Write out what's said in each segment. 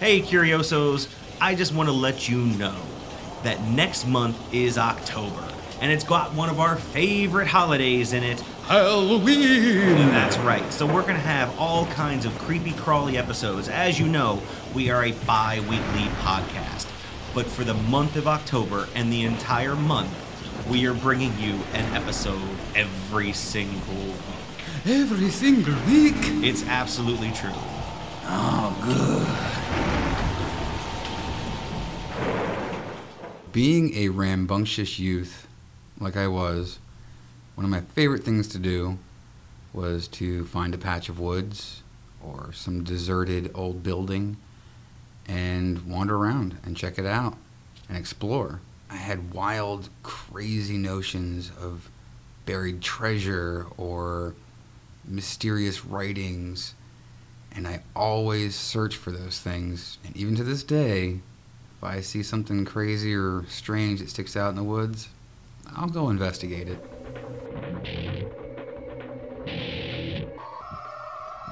Hey, Curiosos, I just want to let you know that next month is October, and it's got one of our favorite holidays in it. Halloween! That's right. So we're going to have all kinds of creepy crawly episodes. As you know, we are a bi weekly podcast. But for the month of October and the entire month, we are bringing you an episode every single week. Every single week. It's absolutely true. Oh, good. Being a rambunctious youth, like I was, one of my favorite things to do was to find a patch of woods or some deserted old building and wander around and check it out and explore. I had wild, crazy notions of buried treasure or mysterious writings, and I always search for those things. And even to this day, if I see something crazy or strange that sticks out in the woods, I'll go investigate it.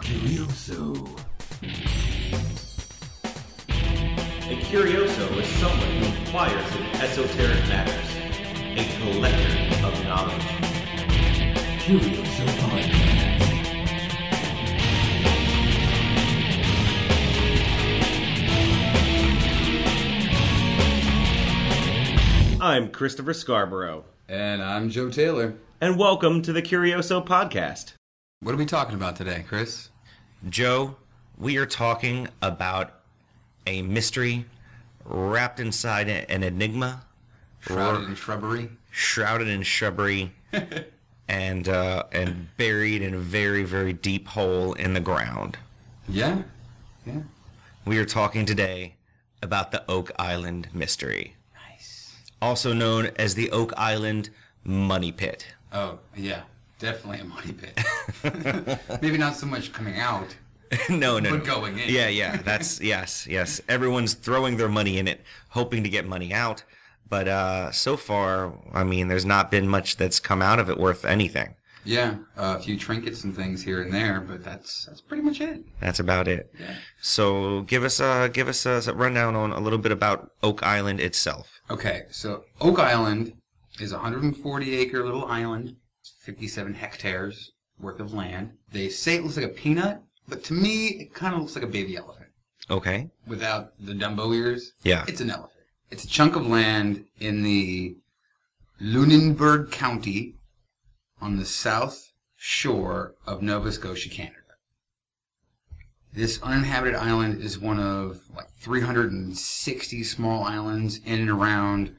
Curioso. A curioso is someone who inquires in esoteric matters, a collector of knowledge. Curioso Podcast. I'm Christopher Scarborough, And I'm Joe Taylor. and welcome to the Curioso Podcast. What are we talking about today, Chris? Joe, we are talking about a mystery wrapped inside an enigma, Shrouded in shrubbery. shrouded in shrubbery, and uh, and buried in a very very deep hole in the ground. Yeah, yeah. We are talking today about the Oak Island mystery, Nice. Also known as the Oak Island Money Pit. Oh, yeah. Definitely a money pit. Maybe not so much coming out. no, no, But no. going in. Yeah, yeah. That's yes, yes. Everyone's throwing their money in it, hoping to get money out. But uh, so far, I mean, there's not been much that's come out of it worth anything. Yeah, uh, a few trinkets and things here and there, but that's that's pretty much it. That's about it. Yeah. So give us a give us a rundown on a little bit about Oak Island itself. Okay, so Oak Island is a 140 acre little island, 57 hectares worth of land. They say it looks like a peanut, but to me, it kind of looks like a baby elephant Okay. without the Dumbo ears. Yeah. It's an elephant. It's a chunk of land in the Lunenburg County on the south shore of Nova Scotia, Canada. This uninhabited island is one of like 360 small islands in and around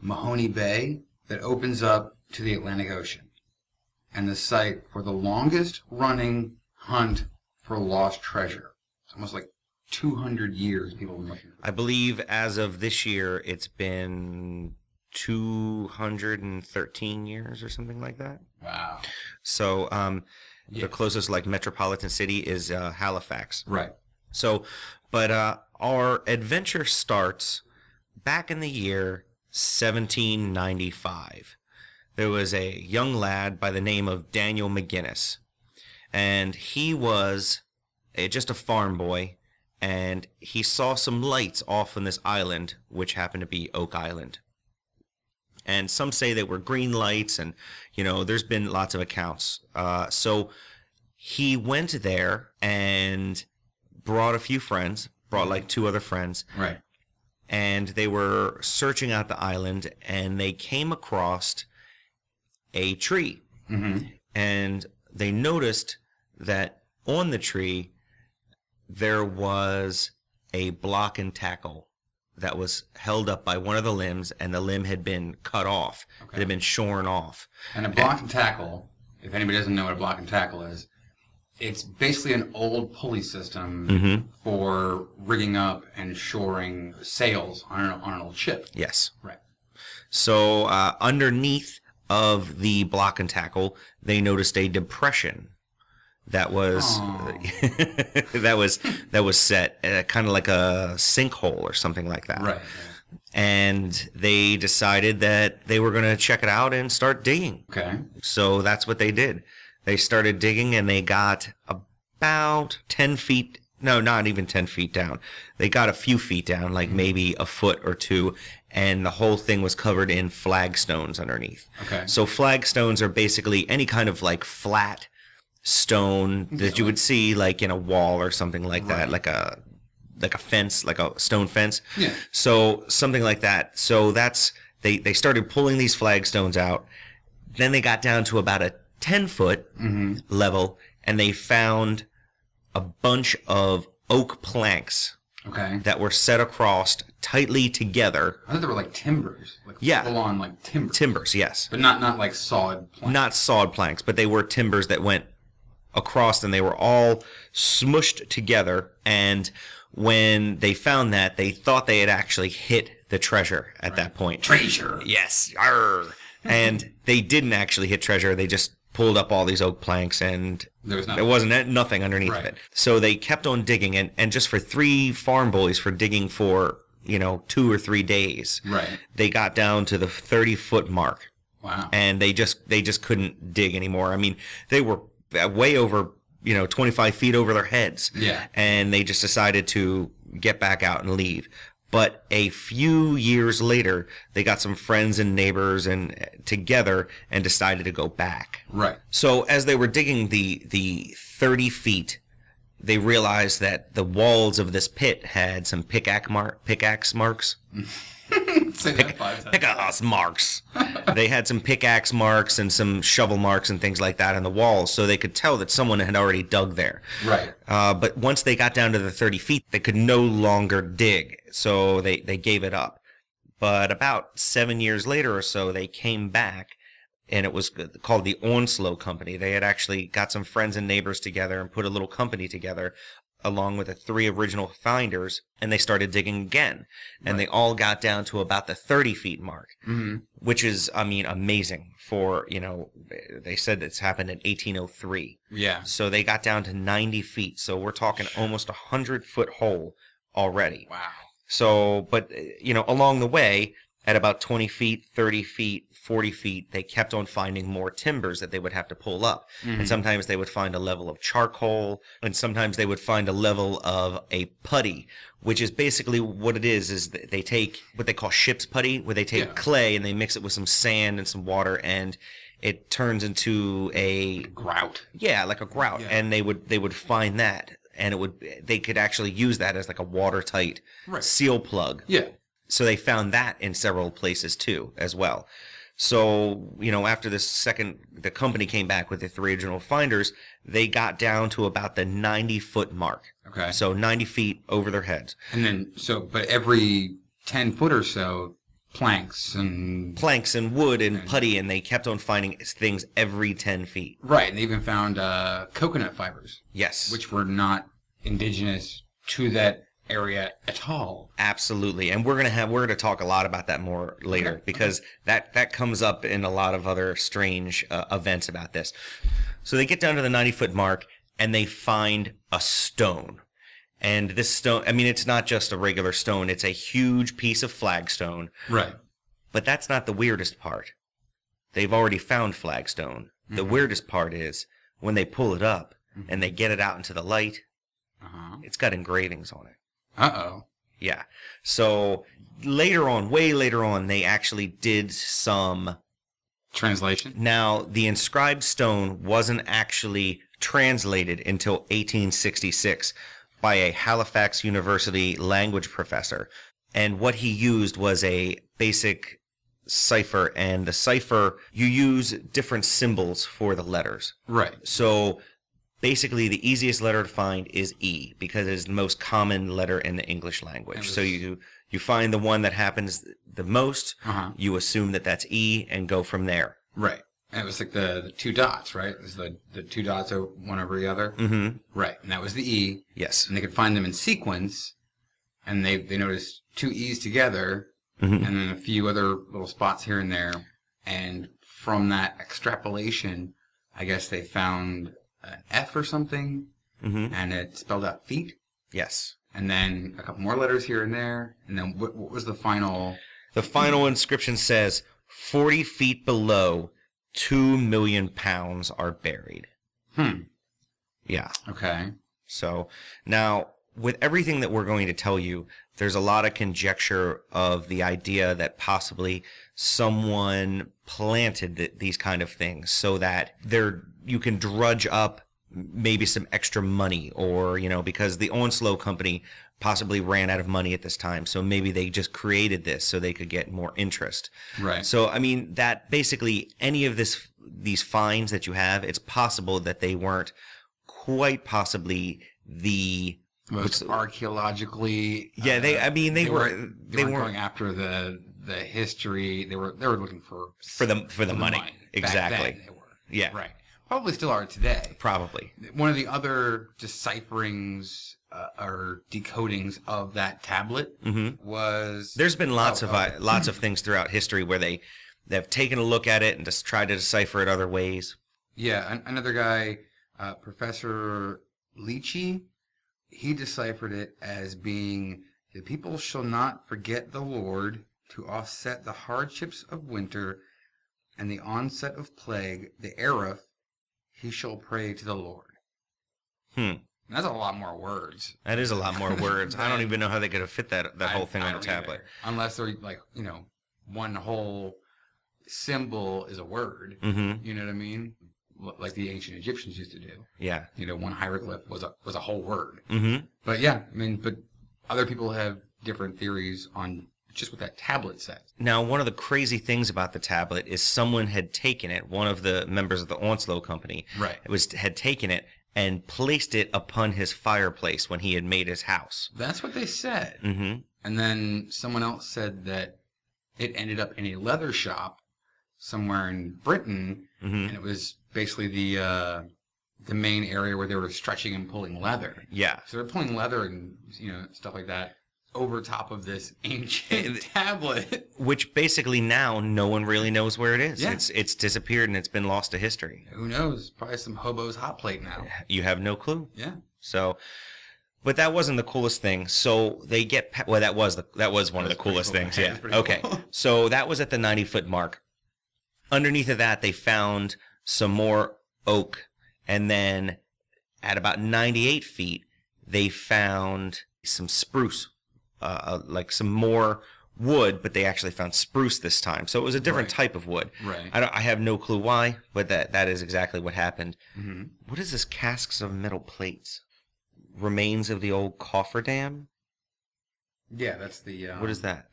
Mahoney Bay that opens up to the Atlantic Ocean and the site for the longest running hunt for lost treasure. It's almost like 200 years people have been looking I believe as of this year, it's been 213 years or something like that. Wow. So um, the closest like metropolitan city is uh, Halifax. Right. So, but uh, our adventure starts back in the year 1795. There was a young lad by the name of Daniel McGinnis, and he was a, just a farm boy, and he saw some lights off on this island, which happened to be Oak Island. And some say they were green lights, and you know, there's been lots of accounts. Uh, so he went there and brought a few friends, brought like two other friends, Right. and they were searching out the island and they came across a tree. Mm-hmm. And they noticed that on the tree there was a block and tackle that was held up by one of the limbs and the limb had been cut off. It had been shorn off. And a block and tackle, if anybody doesn't know what a block and tackle is, it's basically an old pulley system Mhm. for rigging up and shoring sails on an, on an old ship. Yes. Right. So uh, underneath of the block and tackle, they noticed a depression that was that was that was set uh, kind of like a sinkhole or something like that. Right. And they decided that they were going to check it out and start digging. Okay. So that's what they did. They started digging and they got about 10 feet no, not even 10 feet down. They got a few feet down, like maybe a foot or two, and the whole thing was covered in flagstones underneath. Okay. So flagstones are basically any kind of like flat stone that you would see like in a wall or something like that, like a like a fence, like a stone fence. Yeah. So something like that. So that's they they started pulling these flagstones out. Then they got down to about a 10 foot mm-hmm. level and they found a bunch of oak planks Okay. that were set across tightly together. I thought they were like timbers, like Yeah. full on like timbers, Timbers, yes. but not not like solid. Planks. Not sawed planks, but they were timbers that went across and they were all smushed together. And when they found that, they thought they had actually hit the treasure at that point. treasure. Yes. Arr. and they didn't actually hit treasure. They just pulled up all these oak planks and There was there wasn't nothing underneath Right. it. So they kept on digging and, and just for three farm boys for digging for, you know, two or three days, Right. they got down to the 30 foot mark Wow. and they just, they just couldn't dig anymore. I mean, they were way over, you know, 25 feet over their heads Yeah. and they just decided to get back out and leave. But a few years later, they got some friends and neighbors and uh, together and decided to go back. Right. So as they were digging the the 30 feet, they realized that the walls of this pit had some pickaxe mark, pickaxe marks. Five. Pickaxe marks. they had some pickaxe marks and some shovel marks and things like that on the walls, so they could tell that someone had already dug there. Right. Uh, but once they got down to the 30 feet, they could no longer dig, so they, they gave it up. But about seven years later or so, they came back, and it was called the Onslow Company. They had actually got some friends and neighbors together and put a little company together, along with the three original finders, and they started digging again. And they all got down to about the 30 feet mark, hmm which is, I mean, amazing for, you know, they said it's happened in 1803. Yeah. So they got down to 90 feet. So we're talking almost a 100 foot hole already. Wow. So, but, you know, along the way, at about 20 feet, 30 feet, 40 feet, they kept on finding more timbers that they would have to pull up. And mm-hmm. sometimes they would find a level of charcoal, and sometimes they would find a level of a putty, which is basically what it is, is they take what they call ship's putty, where they take Yeah. clay and they mix it with some sand and some water, and it turns into a Grout. yeah, like a grout, Yeah. and they would they would find that, and it would they could actually use that as like a watertight Right. seal plug. Yeah. So they found that in several places too, as well. So you know, after the second, the company came back with the three original finders. They got down to about the ninety foot mark. Okay. So ninety feet over their heads. And then so, but every ten foot or so, planks and Planks and wood and putty, and they kept on finding things every ten feet. right, and they even found uh, coconut fibers, Yes, which were not indigenous to that area at all. Absolutely, and we're gonna have we're gonna talk a lot about that more later Okay, because that that comes up in a lot of other strange uh, events about this. So they get down to the ninety foot mark and they find a stone, and this stone. I mean, it's not just a regular stone; it's a huge piece of flagstone. Right. But that's not the weirdest part. They've already found flagstone. The weirdest part is when they pull it up and they get it out into the light. Uh huh. It's got engravings on it. Uh oh. Yeah. So later on, way later on, they actually did some. Translation. Now, the inscribed stone wasn't actually translated until 1866 by a Halifax University language professor. And what he used was a basic cipher. And the cipher, you use different symbols for the letters. Right. So basically, the easiest letter to find is E because it is the most common letter in the English language. So you you find the one that happens the most, Uh huh. you assume that that's E, and go from there. Right. And it was like the, the two dots, right? It was the the two dots o- one over the other. Mm-hmm. Right. And that was the E. Yes. and they could find them in sequence, and they they noticed two E's together, Mhm. and then a few other little spots here and there, and from that extrapolation, I guess they found an F or something, Mm-hmm. and it spelled out feet, Yes. and then a couple more letters here and there, and then what, what was the final? The final inscription says, 40 feet below, 2 million pounds are buried. Hmm. Yeah. Okay. So now, with everything that we're going to tell you, there's a lot of conjecture of the idea that possibly someone planted th- these kind of things so that there you can drudge up maybe some extra money or you know because the Onslow company possibly ran out of money at this time so maybe they just created this so they could get more interest Right. so i mean that basically any of this these finds that you have it's possible that they weren't quite possibly the Most archaeologically. yeah they uh, i mean they, were weren't- they, they, weren't going after the the history. They were they were looking for for the for the money Back exactly then they were. Yeah. Right. Probably still are today. probably One of the other decipherings uh, or decodings of that tablet Mhm. was There's been lots Oh, of okay. uh, lots of things throughout history where they they've taken a look at it and just tried to decipher it other ways. Yeah, an- another guy, uh, Professor Leachy, he deciphered it as being the people shall not forget the Lord to offset the hardships of winter and the onset of plague, the Arif, he shall pray to the Lord. Hmm. That's a lot more words. That is a lot more words. I don't even know how they could have fit that that I- whole thing I on a tablet. either. Unless they're like, you know, one whole symbol is a word. Mm-hmm. You know what I mean? Like the ancient Egyptians used to do. Yeah. You know, one hieroglyph was a was a whole word. Mm-hmm. But yeah, I mean, but other people have different theories on just what that tablet says. Now, one of the crazy things about the tablet is someone had taken it. One of the members of the Onslow company Right. was had taken it and placed it upon his fireplace when he had made his house. That's what they said. Mm-hmm. And then someone else said that it ended up in a leather shop somewhere in Britain, Mm-hmm. and it was basically the uh, the main area where they were stretching and pulling leather. Yeah. So they're pulling leather and you know stuff like that over top of this ancient tablet. Which basically now no one really knows where it is. Yeah. It's it's disappeared and it's been lost to history. Who knows? Probably some hobo's hot plate now. You have no clue. Yeah. So, but that wasn't the coolest thing. So they get pa- well. That was the that was one That of the coolest cool. things. Yeah, Yeah. it's pretty Okay. cool. so that was at the ninety foot mark. Underneath of that, they found some more oak, and then at about ninety eight feet, they found some spruce, uh, uh, like some more wood, but they actually found spruce this time. So it was a different Right. type of wood. Right. I, don't, I have no clue why, but that that is exactly what happened. hmm What is this? Casks of metal plates. Remains of the old coffer dam? Yeah, that's the. Um, What is that?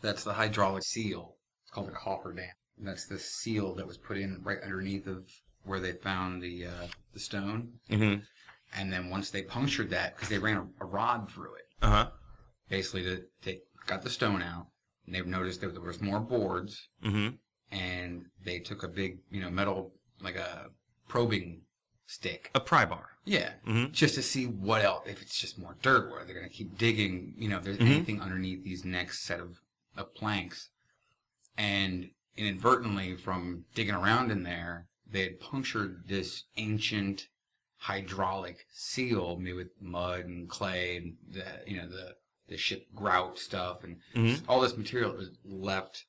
That's the hydraulic seal. It's called a coffer dam. And that's the seal that was put in right underneath of where they found the uh, the stone. Mm-hmm. And then once they punctured that, because they ran a, a rod through it, Uh huh. Basically to, they got the stone out, and they've noticed that there was more boards, Mm-hmm. and they took a big, you know, metal like a probing stick. A pry bar. Yeah, Mhm. just to see what else. If it's just more dirt, or they're gonna keep digging. You know, if there's Mhm. anything underneath these next set of, of planks, and inadvertently from digging around in there, they had punctured this ancient hydraulic seal made with mud and clay and the you know the the ship grout stuff and Mhm. all this material was left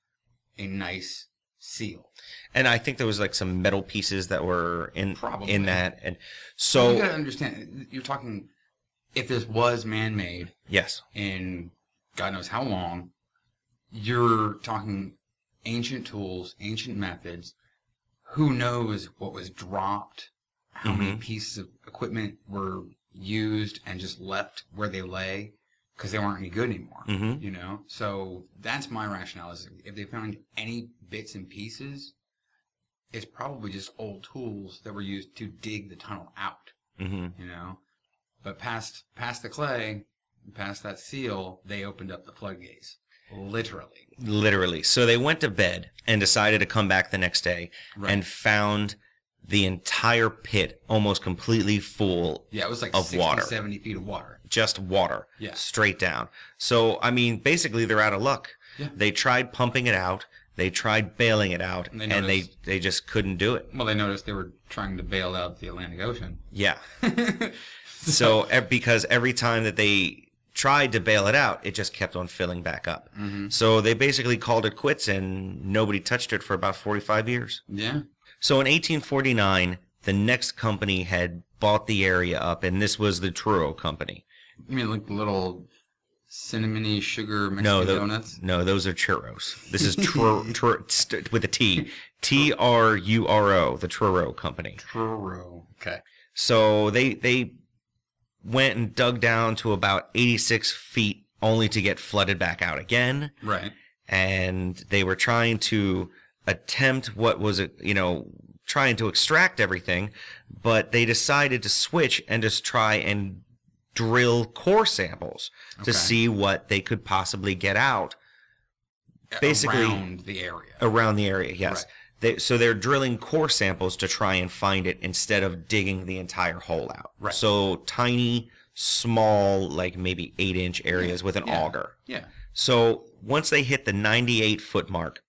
a nice seal. And I think there was like some metal pieces that were in Probably. in that. And so you gotta understand, you're talking if this was man-made yes. in God knows how long, you're talking ancient tools, ancient methods. Who knows what was dropped? How many pieces of equipment were used and just left where they lay because they weren't any good anymore? Mhm. You know, so that's my rationale. Is if they found any bits and pieces, it's probably just old tools that were used to dig the tunnel out Mm-hmm. you know. But past past the clay, past that seal, they opened up the floodgates, literally. Literally. So they went to bed and decided to come back the next day Right. and found the entire pit almost completely full Yeah, it was like Of 60, water. 70 feet of water. just water Yeah. straight down. So, I mean, basically they're out of luck. Yeah. They tried pumping it out, they tried bailing it out, And and they they, just couldn't do it. Well, they noticed they were trying to bail out the Atlantic Ocean. Yeah. so, because every time that they tried to bail it out, it just kept on filling back up. Mm-hmm. So they basically called it quits and nobody touched it for about 45 years. Yeah. So in 1849, the next company had bought the area up, and this was the Truro company. You mean like the little cinnamony sugar Mexican No, tho- donuts? no, those are churros. This is Truro, Truro st- with a T, T R U R O, the Truro company. Truro. Okay. So they they went and dug down to about 86 feet, only to get flooded back out again. Right. and they were trying to attempt what was a you know trying to extract everything but they decided to switch and just try and drill core samples Okay. to see what they could possibly get out Basically- around the area. around the area yes Right. they, so they're drilling core samples to try and find it instead of digging the entire hole out Right. so tiny small like maybe eight inch areas with an Yeah. auger Yeah. So once they hit the 98 foot mark,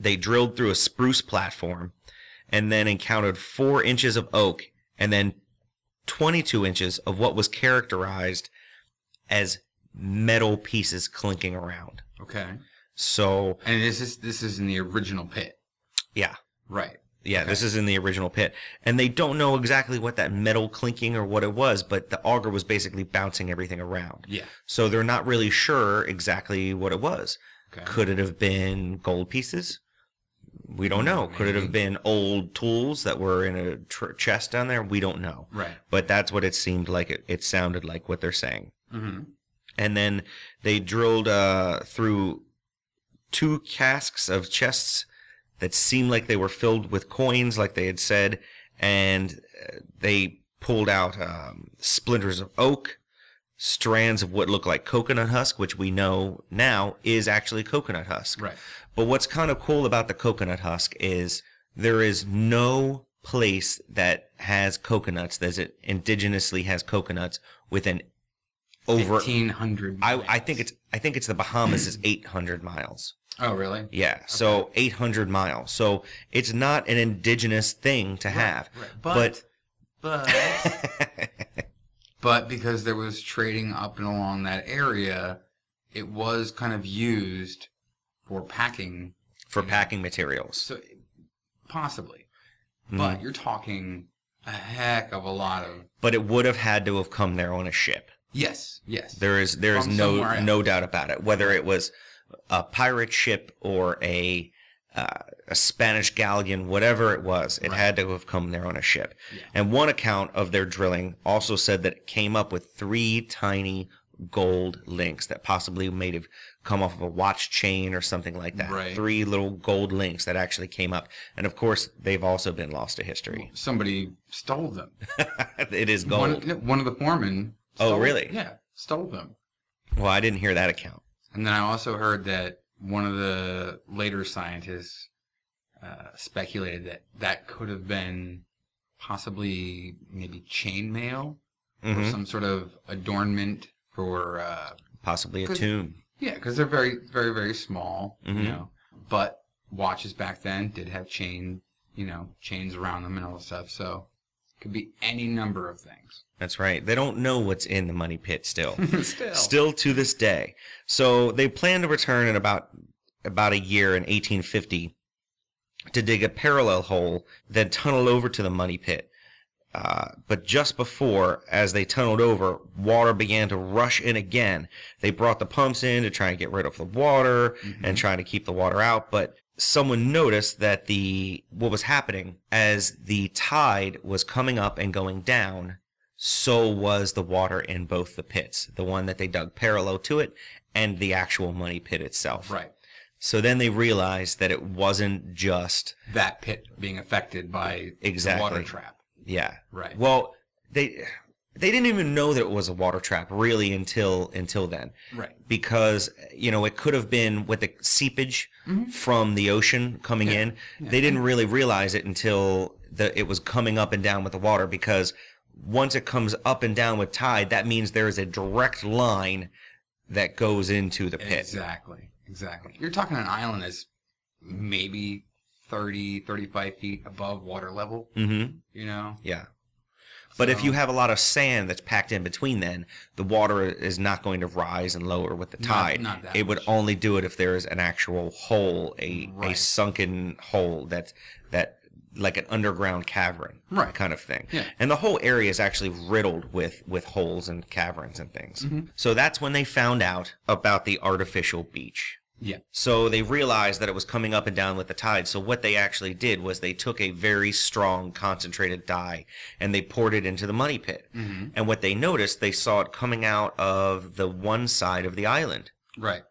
they drilled through a spruce platform and then encountered four inches of oak and then 22 inches of what was characterized as metal pieces clinking around. Okay. So, And this is this is in the original pit. yeah. Right. Yeah, Okay. this is in the original pit. And they don't know exactly what that metal clinking or what it was, but the auger was basically bouncing everything around. Yeah. So they're not really sure exactly what it was. Okay. Could it have been gold pieces? We don't know. Could it have been old tools that were in a tr- chest down there? We don't know. Right. But that's what it seemed like. It, it sounded like what they're saying. Mm-hmm. And then they drilled uh, through two casks of chests that seemed like they were filled with coins, like they had said, and uh, they pulled out um, splinters of oak, strands of what looked like coconut husk, which we know now is actually coconut husk. Right. But what's kind of cool about the coconut husk is there is no place that has coconuts that is- indigenously has coconuts within over Fifteen hundred. I, I think it's I think it's the Bahamas is 800 miles. Oh really? Yeah, so 800 miles. So it's not an indigenous thing to have. right. But, But but because there was trading up and along that area, it was kind of used for packing. for packing materials. So possibly, Mhm. but you're talking a heck of a lot of But it would have had to have come there on a ship. yes, yes. There is there is From no no doubt about it. Whether it was a pirate ship or a uh, a Spanish galleon, whatever it was, it Right. had to have come there on a ship. Yeah. And one account of their drilling also said that it came up with three tiny gold links that possibly may have come off of a watch chain or something like that. Right. Three little gold links that actually came up. And of course, they've also been lost to history. Somebody stole them. it is gold. One, one of the foremen. Oh, really? Yeah, stole them. Well, I didn't hear that account. And then I also heard that one of the later scientists uh, speculated that that could have been possibly maybe chainmail or Mhm. some sort of adornment for uh, Possibly a tomb. Yeah, because they're very very very small, Mhm. you know. But watches back then did have chain, you know, chains around them and all that stuff. So it could be any number of things. That's right. They don't know what's in the money pit still. Still, still to this day. So they plan to return in about about a year in 1850 to dig a parallel hole, then tunnel over to the money pit. Uh, but just before, as they tunneled over, water began to rush in again. They brought the pumps in to try and get rid of the water and try to keep the water out. But someone noticed that the what was happening as the tide was coming up and going down so was the water in both the pits, the one that they dug parallel to it and the actual money pit itself. right. So then they realized that it wasn't just, That pit being affected by Exactly. the water trap. Yeah. Right. Well, they they didn't even know that it was a water trap really until until then Right. because you know it could have been with the seepage from the ocean coming Mm-hmm. Yeah. in. Yeah. They didn't really realize it until the it was coming up and down with the water because once it comes up and down with tide, that means there is a direct line that goes into the pit. Exactly. Exactly. You're talking an island that's maybe 30, 35 feet above water level, Mm-hmm. you know? Yeah. But if you have a lot of sand that's packed in between, then the water is not going to rise and lower with the tide. not that it would much. only do it if there is an actual hole, a a sunken hole that that like an underground cavern, Right. kind of thing. Yeah. And the whole area is actually riddled with with holes and caverns and things. Mm-hmm. So that's when they found out about the artificial beach. Yeah. So they realized that it was coming up and down with the tide. So what they actually did was they took a very strong concentrated dye and they poured it into the money pit. Mm-hmm. And what they noticed, they saw it coming out of the one side of the island. Right.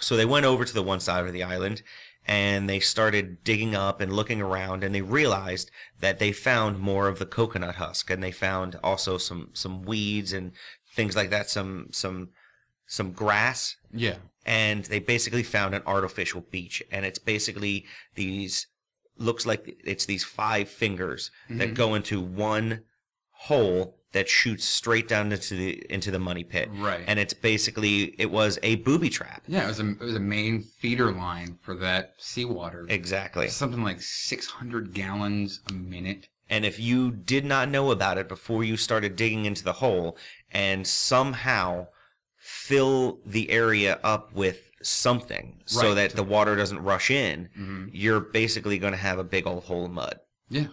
So they went over to the one side of the island and they started digging up and looking around and they realized that they found more of the coconut husk and they found also some some weeds and things like that some some some grass Yeah. And they basically found an artificial beach and it's basically these looks like it's these five fingers that mm-hmm. go into one hole that shoots straight down into the into the money pit Right. and it's basically it was a booby trap Yeah, it was a it was a main feeder line for that seawater. exactly Something like 600 gallons a minute. and if you did not know about it before you started digging into the hole and somehow fill the area up with something so that the water doesn't rush in Mhm. you're basically going to have a big old hole of mud Yeah.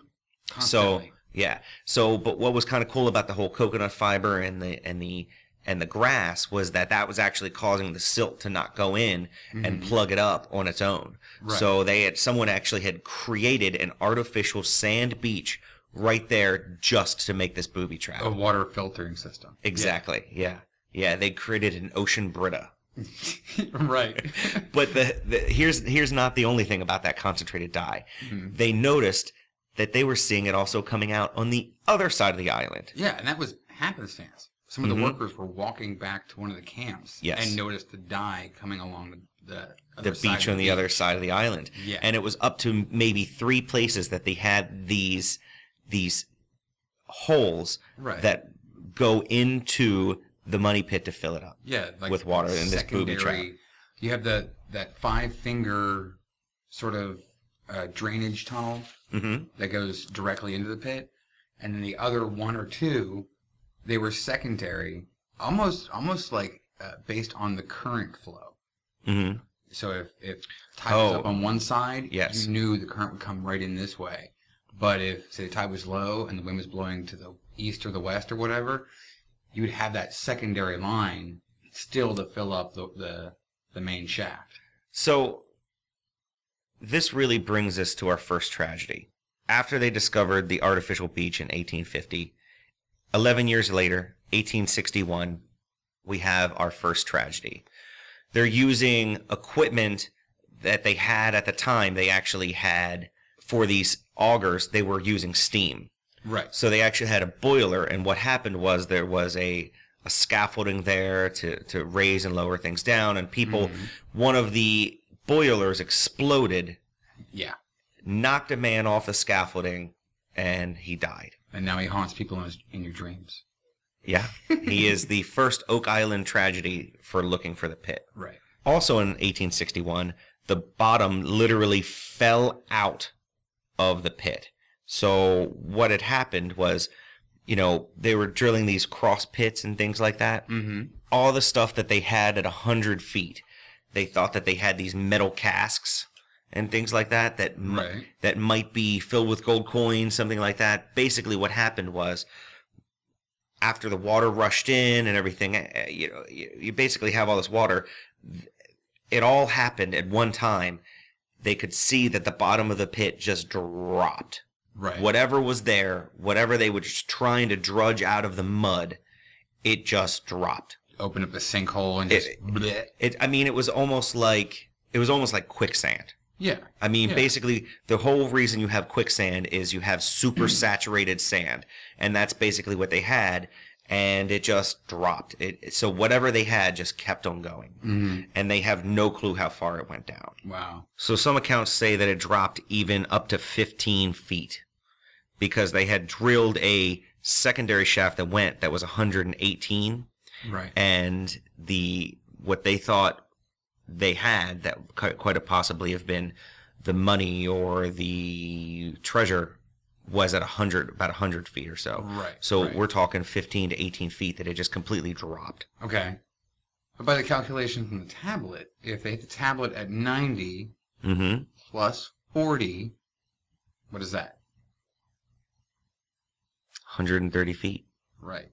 So yeah. So but what was kind of cool about the whole coconut fiber and the and the and the grass was that that was actually causing the silt to not go in and plug it up on its own. Mm-hmm. Right. So they had someone actually had created an artificial sand beach right there just to make this booby trap. a water filtering system. Exactly. Yeah. yeah. Yeah, they created an ocean Brita. right. But the, the here's here's not the only thing about that concentrated dye. Mm-hmm. They noticed that they were seeing it also coming out on the other side of the island. Yeah, and that was happenstance. Some of the Mhm. workers were walking back to one of the camps Yes. and noticed the dye coming along the the, the beach on the other side of the island. Yeah. And it was up to maybe three places that they had these these holes Right. that go into the money pit to fill it up. Yeah, like with water in this booby trap. You have the that five finger sort of uh, drainage tunnel hmm that goes directly into the pit, and then the other one or two, they were secondary, almost almost like uh, based on the current flow. hmm So if if tide was Oh. up on one side, Yes. you knew the current would come right in this way. But if say the tide was low and the wind was blowing to the east or the west or whatever, you would have that secondary line still to fill up the the, the main shaft. So this really brings us to our first tragedy. After they discovered the artificial beach in 1850, 11 years later, 1861, we have our first tragedy. They're using equipment that they had at the time. They actually had for these augers, they were using steam. Right. So they actually had a boiler, and what happened was there was a, a scaffolding there to, to raise and lower things down, and people, mm-hmm. one of the boilers exploded, Yeah. knocked a man off the scaffolding, and he died. And now he haunts people in, his, in your dreams. Yeah, he is the first Oak Island tragedy for looking for the pit. Right. Also in 1861, the bottom literally fell out of the pit. So what had happened was, you know, they were drilling these cross pits and things like that. Mm-hmm. All the stuff that they had at 100 feet, they thought that they had these metal casks and things like that that m- Right. that might be filled with gold coins, something like that. Basically, what happened was after the water rushed in and everything, eh, you know, you basically have all this water. It all happened at one time. They could see that the bottom of the pit just dropped. Right. Whatever was there, whatever they were just trying to drudge out of the mud, it just dropped. Open up a sinkhole and just. It- bleh. It, I mean, it was almost like it was almost like quicksand. Yeah. I mean, Yeah. basically, the whole reason you have quicksand is you have super saturated sand, and that's basically what they had, and it just dropped. It so whatever they had just kept on going, Mm-hmm. and they have no clue how far it went down. Wow. So some accounts say that it dropped even up to 15 feet because they had drilled a secondary shaft that went that was 118 Right. and the what they thought they had that quite quite possibly have been the money or the treasure was at 100 about 100 feet or so. Right so right. we're talking 15 to 18 feet that it just completely dropped. Okay. But by the calculation from the tablet if they hit the tablet at 90 mm-hmm. plus 40 what is that? 130 feet. Right.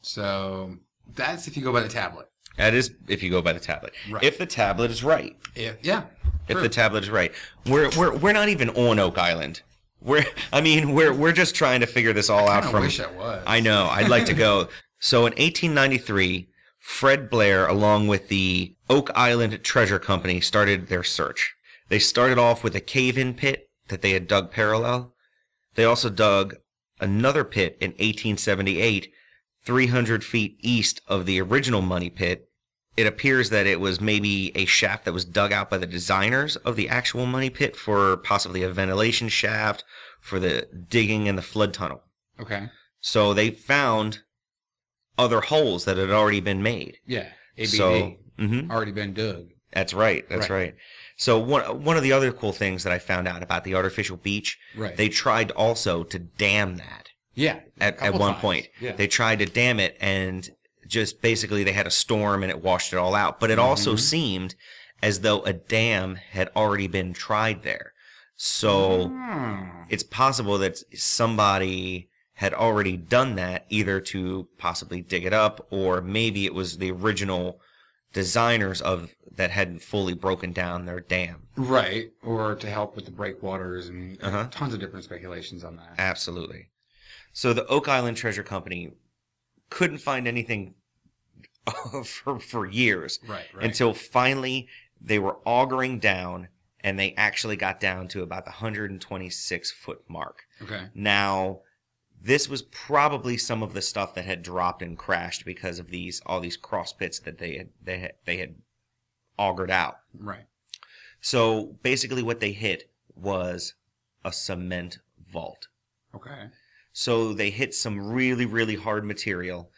So that's if you go by the tablet. That is if you go by the tablet. Right. If the tablet is right. If, yeah. If true. the tablet is right. We're we're we're not even on Oak Island. We're I mean, we're we're just trying to figure this all out I from wish I was. I know. I'd like to go. So in 1893, Fred Blair, along with the Oak Island Treasure Company, started their search. They started off with a cave-in pit that they had dug parallel. They also dug another pit in 1878, 300 feet east of the original money pit. It appears that it was maybe a shaft that was dug out by the designers of the actual money pit for possibly a ventilation shaft for the digging in the flood tunnel. Okay. So they found other holes that had already been made. Yeah. ABD. So mhm, already been dug. that's right. That's Right. right. So one one of the other cool things that I found out about the artificial beach, Right. they tried also to dam that yeah. at, at one times. point. Yeah. They tried to dam it and just basically they had a storm and it washed it all out. But it also Mhm. seemed as though a dam had already been tried there. So Hmm. it's possible that somebody had already done that either to possibly dig it up or maybe it was the original designers of that hadn't fully broken down their dam. Right. Or to help with the breakwaters and Uh-huh. tons of different speculations on that. Absolutely. So the Oak Island Treasure Company couldn't find anything for for years Right. Right. until finally they were augering down and they actually got down to about the 126 foot mark. okay. Now, this was probably some of the stuff that had dropped and crashed because of these all these cross pits that they had they had, they had augured out. Right. So basically, what they hit was a cement vault. Okay. So they hit some really really hard material,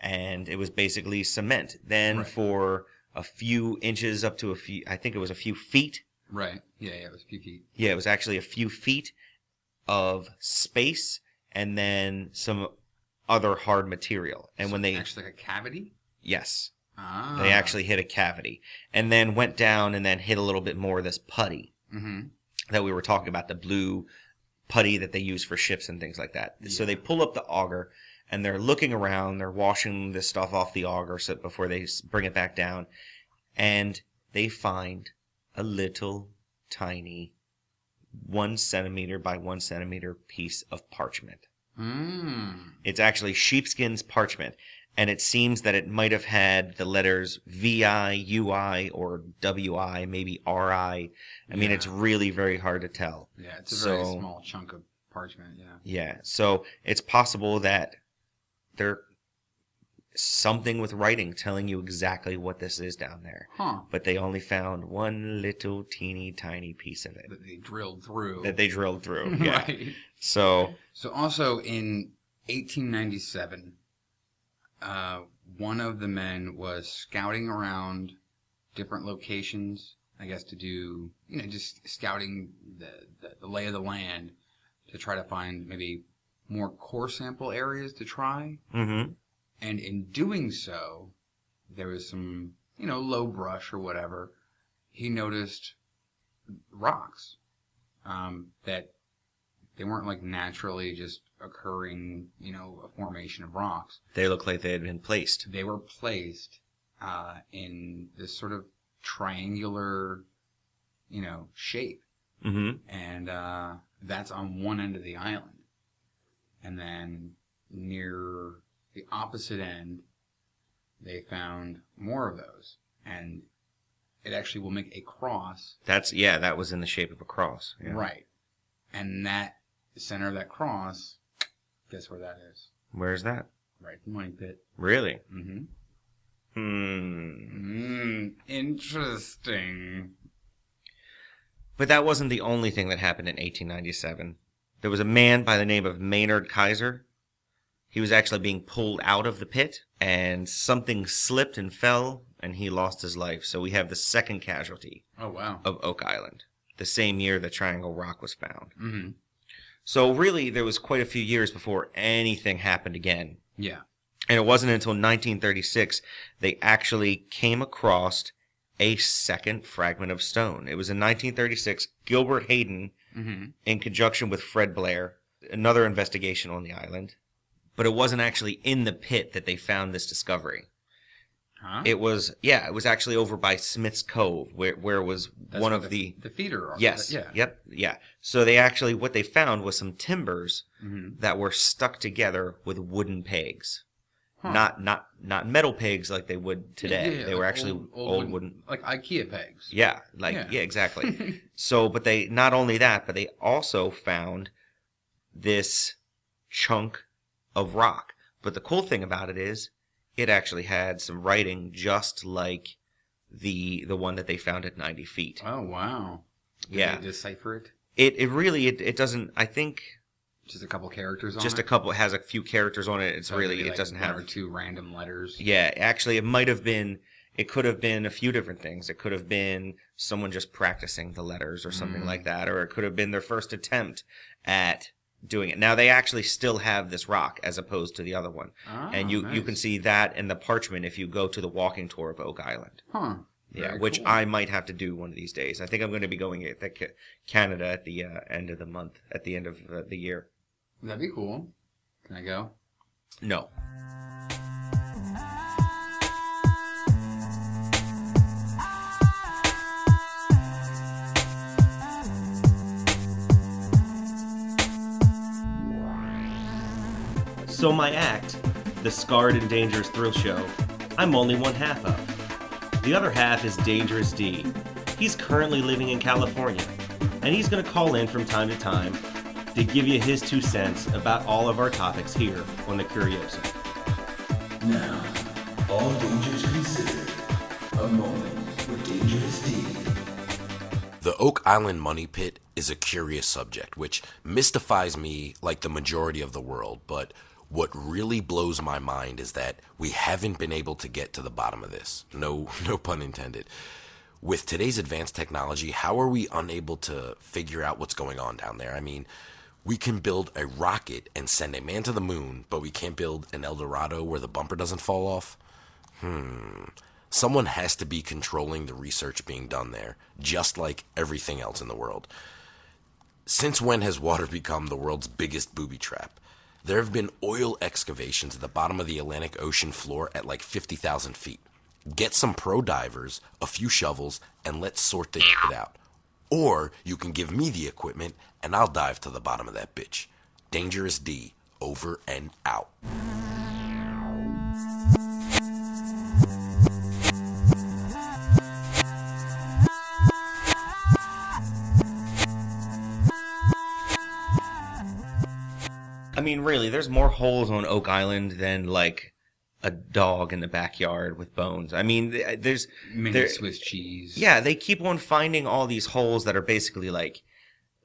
and it was basically cement. Then Right. for a few inches up to a few, I think it was a few feet. Right. Yeah. Yeah. It was a few feet. Yeah, it was actually a few feet of space and then some other hard material. And So when they, actually like a cavity. yes, Ah. they actually hit a cavity and then went down and then hit a little bit more of this putty Mm-hmm. that we were talking about, the blue putty that they use for ships and things like that. So they pull up the auger and they're looking around, they're washing this stuff off the auger so before they bring it back down. And they find a little tiny one centimeter by one centimeter piece of parchment. Mm. It's actually sheepskin's parchment, and it seems that it might have had the letters VI, UI, or WI, maybe RI. I mean, it's really very hard to tell. Yeah. It's a very small chunk of parchment. Yeah. Yeah, so it's possible that there something with writing telling you exactly what this is down there. Huh. But they only found one little teeny tiny piece of it That they drilled through. that they drilled through. Yeah. right. So, So also in 1897, uh, one of the men was scouting around different locations. I guess to do, you know, just scouting the, the, the lay of the land to try to find maybe more core sample areas to try. mhm. And in doing so, there was some, you know, low brush or whatever. He noticed rocks um, that they weren't like naturally just occurring, you know, a formation of rocks. they look like they had been placed. They were placed uh, in this sort of triangular, you know, shape, hmm and uh, that's on one end of the island. And then near the opposite end, they found more of those, and it actually will make a cross That's yeah, that was in the shape of a cross. Yeah. Right. And that the center of that cross, guess where that is? Where's that? Right in the money pit. Really? Mm-hmm. Hmm. Mm, interesting. But that wasn't the only thing that happened in 1897. There was a man by the name of Maynard Kaiser. He was actually being pulled out of the pit, and something slipped and fell, and he lost his life. So we have the second casualty Oh wow. of Oak Island, the same year the Triangle Rock was found. Mm-hmm. So really, there was quite a few years before anything happened again. Yeah. And it wasn't until 1936 they actually came across a second fragment of stone. It was in 1936, Gilbert Hedden Mm-hmm. in conjunction with Fred Blair, another investigation on the island, but it wasn't actually in the pit that they found this discovery. Huh? It was yeah, it was actually over by Smith's Cove, where where was That's one of the, the feeder. Are. yes, Yeah. yep, yeah. So they actually what they found was some timbers Mhm. that were stuck together with wooden pegs, Huh. not not not metal pegs like they would today. Yeah, yeah, they were like actually old, old, old, wooden. like IKEA pegs. Yeah, like yeah, exactly. so, but they not only that, but they also found this chunk of rock. But the cool thing about it is, it actually had some writing just like the the one that they found at 90 feet. Oh wow. Did Yeah. They decipher it. It it really it, it doesn't. I think Just a couple characters on just it. a couple it has a few characters on it. It's So really it like, doesn't one have or two random letters. Yeah, actually, it might have been. It could have been a few different things. It could have been someone just practicing the letters or something Mm. like that, or it could have been their first attempt at doing it. Now they actually still have this rock as opposed to the other one, Ah, and you you can see that in the parchment if you go to the walking tour of Oak Island. Huh. Yeah, Very which cool. I might have to do one of these days. I think I'm going to be going to Ca- Canada at the uh, end of the month, at the end of uh, the year. That'd be cool. Can I go? No. So my act, the Scarred and Dangerous Thrill Show, I'm only one half of. The other half is Dangerous D. He's currently living in California, and he's going to call in from time to time to give you his two cents about all of our topics here on the Curioso. Now, all dangers considered, a moment with Dangerous D. The Oak Island Money Pit is a curious subject, which mystifies me like the majority of the world. But what really blows my mind is that we haven't been able to get to the bottom of this. No, no pun intended. With today's advanced technology, how are we unable to figure out what's going on down there? I mean, we can build a rocket and send a man to the moon, but we can't build an El Dorado where the bumper doesn't fall off. Hmm. Someone has to be controlling the research being done there, just like everything else in the world. Since when has water become the world's biggest booby trap? There have been oil excavations at the bottom of the Atlantic Ocean floor at like 50,000 feet. Get some pro divers, a few shovels, and let's sort this shit out. Or you can give me the equipment and I'll dive to the bottom of that bitch. Dangerous D, over and out. Mean, really, there's more holes on Oak Island than like a dog in the backyard with bones. I mean, uh, there's Mini there- Swiss cheese. yeah, they keep on finding all these holes that are basically like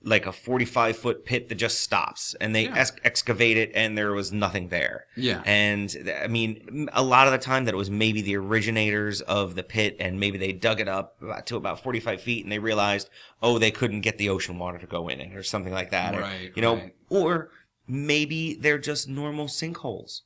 like a 45 foot pit that just stops and they Yeah. ex- excavate it and there was nothing there. Yeah. And I mean, a lot of the time that it was maybe the originators of the pit and maybe they dug it up to about 45 feet and they realized, oh, they couldn't get the ocean water to go in it or something like that. Or, Right, you know, right. or maybe they're just normal sinkholes.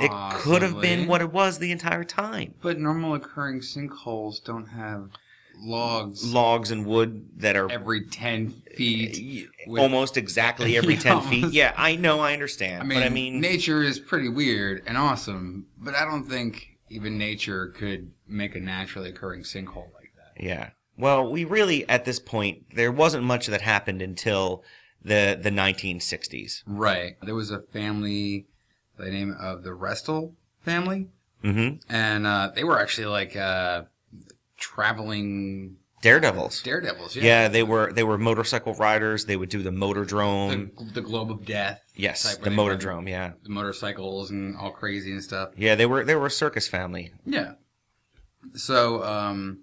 It could have been what it was the entire time. But normal occurring sinkholes don't have logs Logs and wood that are every 10 feet. Eh, with- almost exactly every 10 feet. Yeah, I know, I understand. I mean, but I mean, nature is pretty weird and awesome, but I don't think even nature could make a naturally occurring sinkhole like that. yeah. Well, we really, at this point, there wasn't much that happened until the, the 1960s. Right. There was a family by the name of the Restall family, Mm-hmm. and uh, they were actually like uh, traveling Daredevils. daredevils. yeah. Yeah. they were they were motorcycle riders. They would do the motordrome. the, the globe of death. yes, the they motordrome. Yeah, The motorcycles and all crazy and stuff. yeah. They were they were a circus family. Yeah. So, um,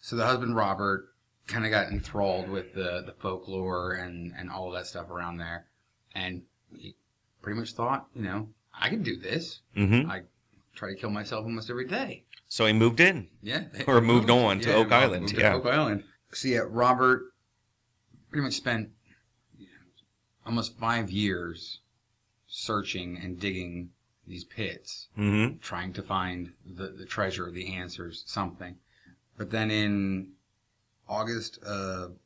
so the husband Robert kind of got enthralled with the the folklore and and all of that stuff around there, and he pretty much thought, you know, I can do this. Mm-hmm. I try to kill myself almost every day. So he moved in. Yeah. Or moved on to Oak Island, moved yeah. To Oak Island. So yeah, Robert pretty much spent almost five years searching and digging these pits Mm-hmm. trying to find the, the treasure, the answers, something. But then in August of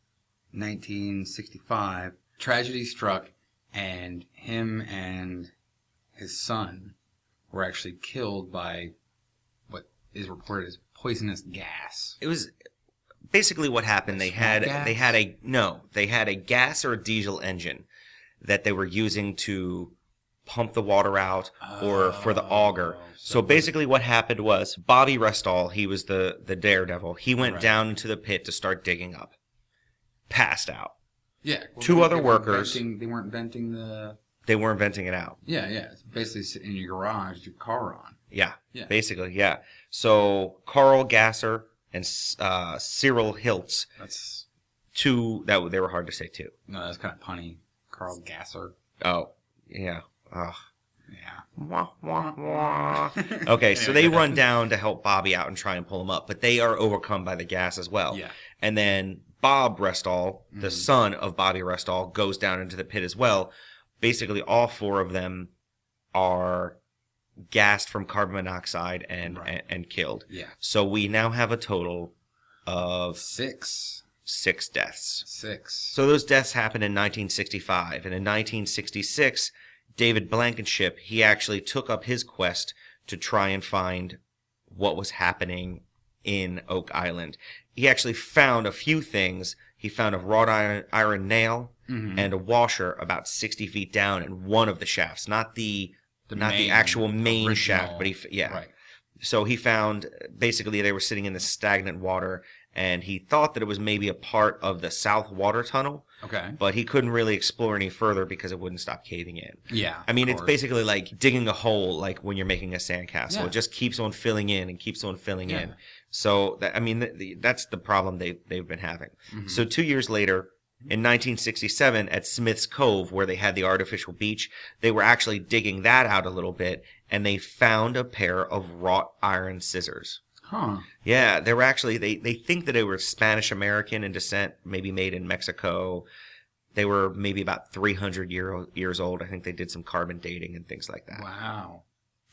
1965, tragedy struck and him and his son were actually killed by what is reported as poisonous gas. It was basically what happened. They had gas? they had a no, they had a gas or a diesel engine that they were using to pump the water out or for the auger. Oh, So, so- basically what happened was Bobby Restall, he was the the daredevil. He went Right. down into the pit to start digging up. Passed out. Yeah, Two other workers- venting- they weren't venting the. They weren't venting it out. Yeah, yeah. It's basically in your garage, your car on. Yeah, Yeah. basically, yeah. So Carl Gasser and uh, Cyril Hiltz, That's two that they were hard to say too. no, that's kind of punny. Carl Gasser. Oh, yeah. Ugh. Yeah. Wah, wah, wah. Okay, so they run down to help Bobby out and try and pull him up, but they are overcome by the gas as well. Yeah. And then Bob Restall, the mm-hmm. son of Bobby Restall, goes down into the pit as well. Basically, all four of them are gassed from carbon monoxide and, Right. and, and killed. Yeah. So we now have a total of Six. six deaths. Six. So those deaths happened in 1965, and in 1966, David Blankenship he actually took up his quest to try and find what was happening in Oak Island. He actually found a few things. He found a wrought iron, iron nail Mhm. and a washer about 60 feet down in one of the shafts, not the, The not main, the actual main original- shaft, but he yeah. Right. So he found basically they were sitting in the stagnant water, and he thought that it was maybe a part of the South Water Tunnel, Okay. but he couldn't really explore any further because it wouldn't stop caving in. Yeah. I mean, it's course. basically like digging a hole, like when you're making a sandcastle. Yeah. It just keeps on filling in and keeps on filling in. Yeah. So that, I mean, th- the, that's the problem they they've been having. Mm-hmm. So two years later, in 1967, at Smith's Cove, where they had the artificial beach, they were actually digging that out a little bit, and they found a pair of wrought iron scissors. Huh. Yeah, they were actually they they think that they were Spanish American in descent, maybe made in Mexico. They were maybe about 300 year, years old. I think they did some carbon dating and things like that. Wow.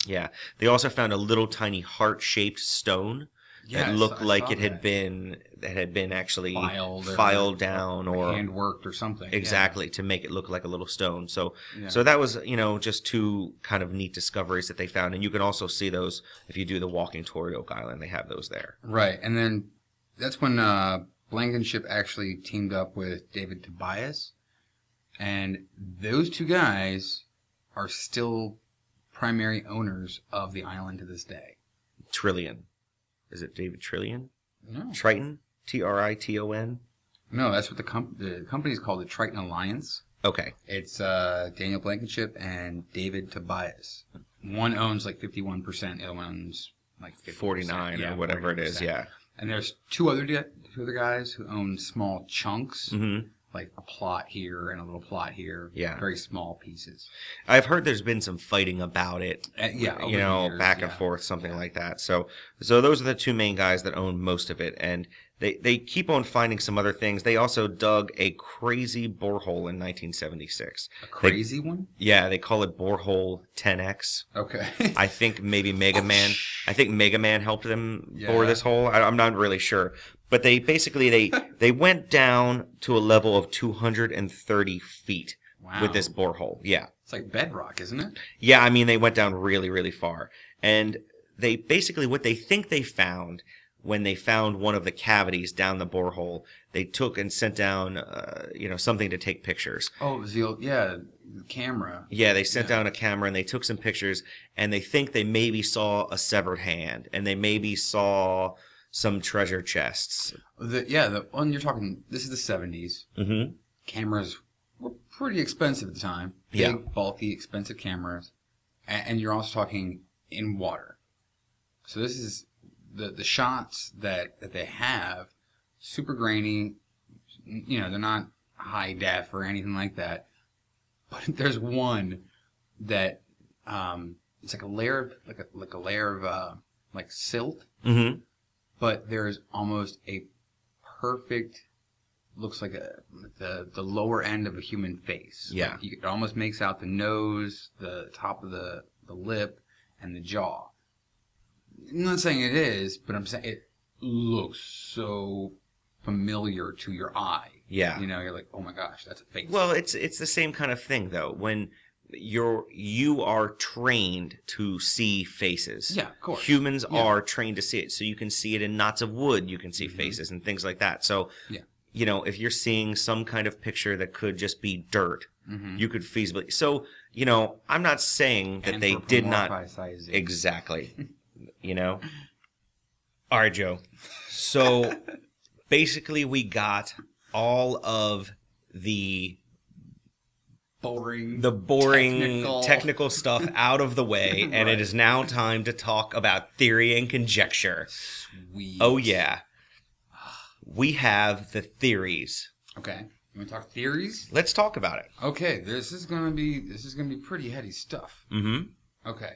Yeah. They also found a little tiny heart-shaped stone Yeah, that looked I like it had that. been that had been actually Filed filed down or hand worked or something. yeah. exactly to make it look like a little stone. So Yeah. so that was, you know, just two kind of neat discoveries that they found and you can also see those if you do the walking tour at Oak Island. They have those there. Right, and then that's when uh, Blankenship actually teamed up with David Tobias, and those two guys are still primary owners of the island to this day. Trillion. Is it David Trillion? No, Triton? T R I T O N? no, that's what the, com- the company is called, the Triton Alliance. Okay. It's uh, Daniel Blankenship and David Tobias. One owns like fifty-one percent, the other one owns like 50%. 49 Yeah, or whatever it is. 49%. Yeah. And there's two other two other guys who own small chunks. hmm like a plot here and a little plot here. Yeah. Very small pieces. I've heard there's been some fighting about it. Uh, yeah, you know, years, back and yeah. forth, something like that. So, so those are the two main guys that own most of it, and they they keep on finding some other things. They also dug a crazy borehole in 1976. A crazy one? Yeah, they call it borehole 10x. Okay. I think maybe Mega Man. I think Mega Man helped them Yeah. bore this hole. I, I'm not really sure, but they basically they they went down to a level of 230 feet wow. with this borehole. Yeah. It's like bedrock, isn't it? Yeah, I mean they went down really, really far, and they basically what they think they found when they found one of the cavities down the borehole, they took and sent down, uh, you know, something to take pictures. Oh, it was the old, yeah, the camera. Yeah, they sent Yeah. down a camera and they took some pictures, and they think they maybe saw a severed hand, and they maybe saw some treasure chests. The, yeah, the one you're talking, this is the 70s. Mm-hmm. Cameras were pretty expensive at the time. Big, Yeah. bulky, expensive cameras. And, and you're also talking in water. So this is the, the shots that, that they have, super grainy. You know, they're not high def or anything like that. But there's one that um, it's like a layer of like a like a layer of uh, like silt, Mm-hmm. But there's almost a perfect looks like a the the lower end of a human face. Yeah. Like, you, it almost makes out the nose, the top of the the lip, and the jaw. I'm not saying it is, but I'm saying it looks so familiar to your eye. Yeah. You know, you're like, oh my gosh, that's a face. Well, it's it's the same kind of thing though. When you're you are trained to see faces. Yeah, of course. Humans Yeah. are trained to see it. So you can see it in knots of wood, you can see faces and things like that. So Mm-hmm. Yeah. you know, if you're seeing some kind of picture that could just be dirt, Mhm. you could feasibly so, you know, I'm not saying that they did not Exactly. you know? All right, Joe. So basically, we got all of the boring. the boring Technical. technical, stuff out of the way, and it is now time to talk about theory and conjecture. Sweet. Oh yeah, we have the theories. Okay. You want to talk theories? Let's talk about it. Okay. This is gonna be this is gonna be pretty heady stuff. Mm-hmm. Okay.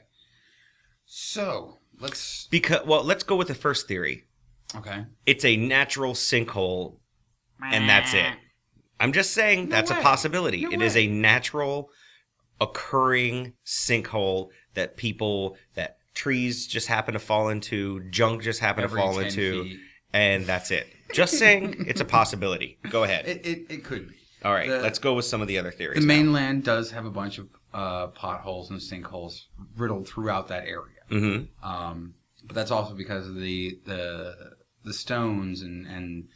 So let's. Because well, let's go with the first theory. Okay. It's a natural sinkhole, and that's it. I'm just saying No that's way. a possibility. No It is way. a natural occurring sinkhole that people that trees just happen to fall into, junk just happen Every to fall into, feet. and that's it. Just saying it's a possibility. Go ahead. It, it, it could be. All right, the- let's go with some of the other theories. The now. mainland does have a bunch of uh, potholes and sinkholes riddled throughout that area. Mhm. Um, but that's also because of the the the stones and and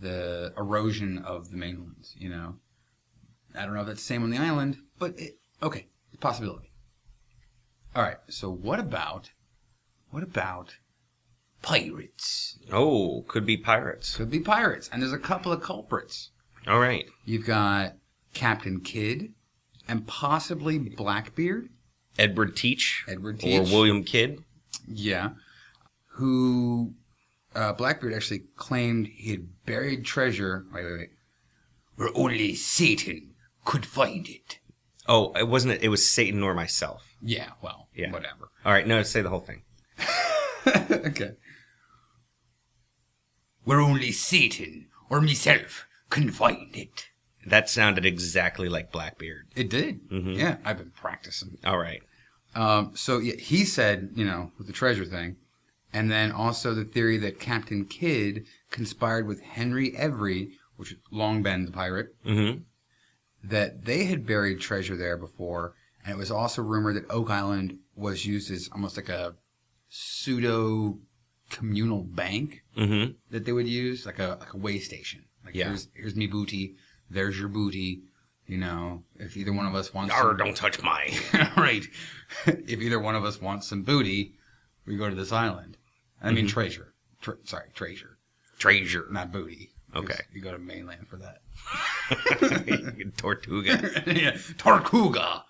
the erosion of the mainland. You know, I don't know if that's the same on the island, but it, okay, it's a possibility. All right, so what about what about pirates? Oh, could be pirates. Could be pirates, and there's a couple of culprits. All right. You've got Captain Kidd and possibly Blackbeard. Edward Teach. Edward Teach, Or William Kidd. Yeah. Who uh, Blackbeard actually claimed he had buried treasure. Wait, wait, wait. Where only Satan could find it. Oh, it wasn't. It was Satan or myself. Yeah, well, Yeah. whatever. All right. No, say the whole thing. okay. Where only Satan or myself can find it. That sounded exactly like Blackbeard. It did. Mm-hmm. Yeah, I've been practicing. All right. Um, so yeah, he said, you know, with the treasure thing, and then also the theory that Captain Kidd conspired with Henry Every, which is long been the pirate, Mm-hmm. that they had buried treasure there before, and it was also rumored that Oak Island was used as almost like a pseudo communal bank Mm-hmm. that they would use, like a like a way station. Like Yeah. here's here's me booty, there's your booty. You know, if either one of us wants Arr, some- don't touch mine. right. if either one of us wants some booty, we go to this island. I mean, treasure. Tre- sorry, treasure, Treasure. not booty. Okay. You go to mainland for that. Tortuga. yeah. Tortuga.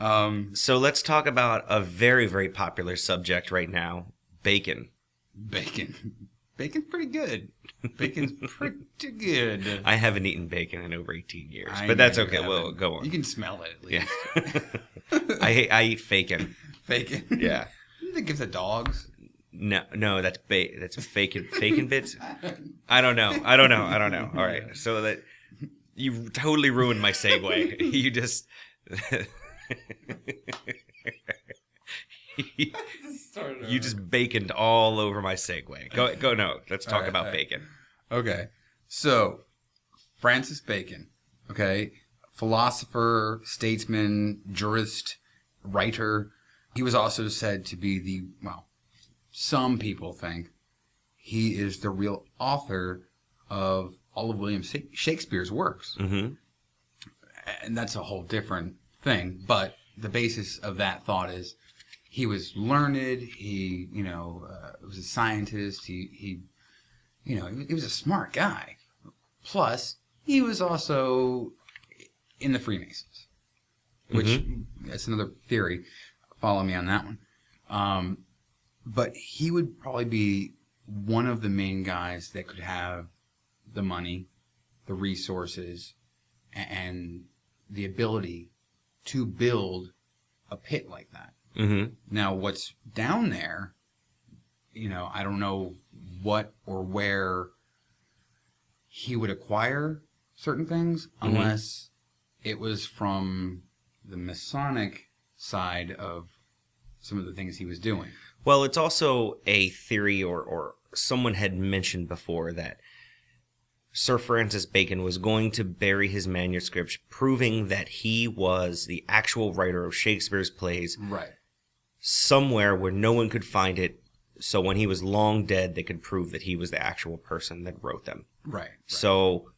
Um, So let's talk about a very, very popular subject right now bacon. bacon. Bacon's pretty good. Bacon's pretty good. I haven't eaten bacon in over 18 years, I but that's okay. We'll go on. You can smell it at least. Yeah. I hate, I eat bacon. Bacon. Yeah. They give the dogs. No, no, that's ba- that's bacon bacon bits. I don't know. I don't know. I don't know. All right. So that you totally ruined my segue. you just you just baconed all over my segue. Go go no. Let's talk right, about right. bacon. Okay. So, Francis Bacon, okay, philosopher, statesman, jurist, writer. He was also said to be the, well, some people think he is the real author of all of William Shakespeare's works. Mm-hmm. And that's a whole different thing. But the basis of that thought is he was learned. He, you know, uh, was a scientist. He, he, you know, he, he was a smart guy. Plus, he was also in the Freemasons, which that's another theory. Follow me on that one. Um, but he would probably be one of the main guys that could have the money, the resources, and the ability to build a pit like that. Mm-hmm. Now, what's down there, you know, I don't know what or where he would acquire certain things unless it was from the Masonic side of some of the things he was doing. Well, it's also a theory, or or someone had mentioned before that Sir Francis Bacon was going to bury his manuscripts, proving that he was the actual writer of Shakespeare's plays Right. somewhere where no one could find it. So when he was long dead, they could prove that he was the actual person that wrote them. Right. So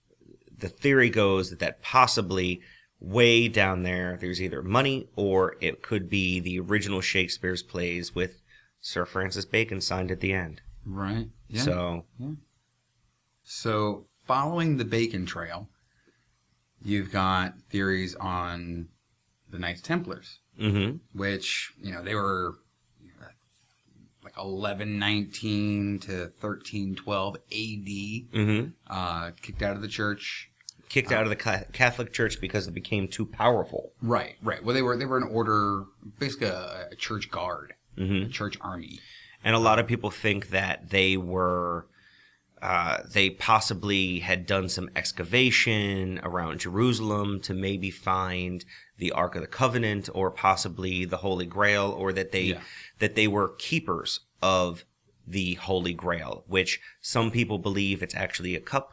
the theory goes that, that possibly way down there, there's either money or it could be the original Shakespeare's plays with Sir Francis Bacon signed at the end. Right. Yeah. So Yeah. So, following the Bacon Trail, you've got theories on the Knights Templars, hmm which, you know, they were like 1119 to 1312 AD, hmm uh, kicked out of the church. kicked out of the Ca- Catholic Church because it became too powerful. Right, right. Well, they were they were an order, basically a, a church guard, hmm a church army. And a lot of people think that they were, uh, they possibly had done some excavation around Jerusalem to maybe find the Ark of the Covenant or possibly the Holy Grail, or that they Yeah. that they were keepers of the Holy Grail, which some people believe it's actually a cup.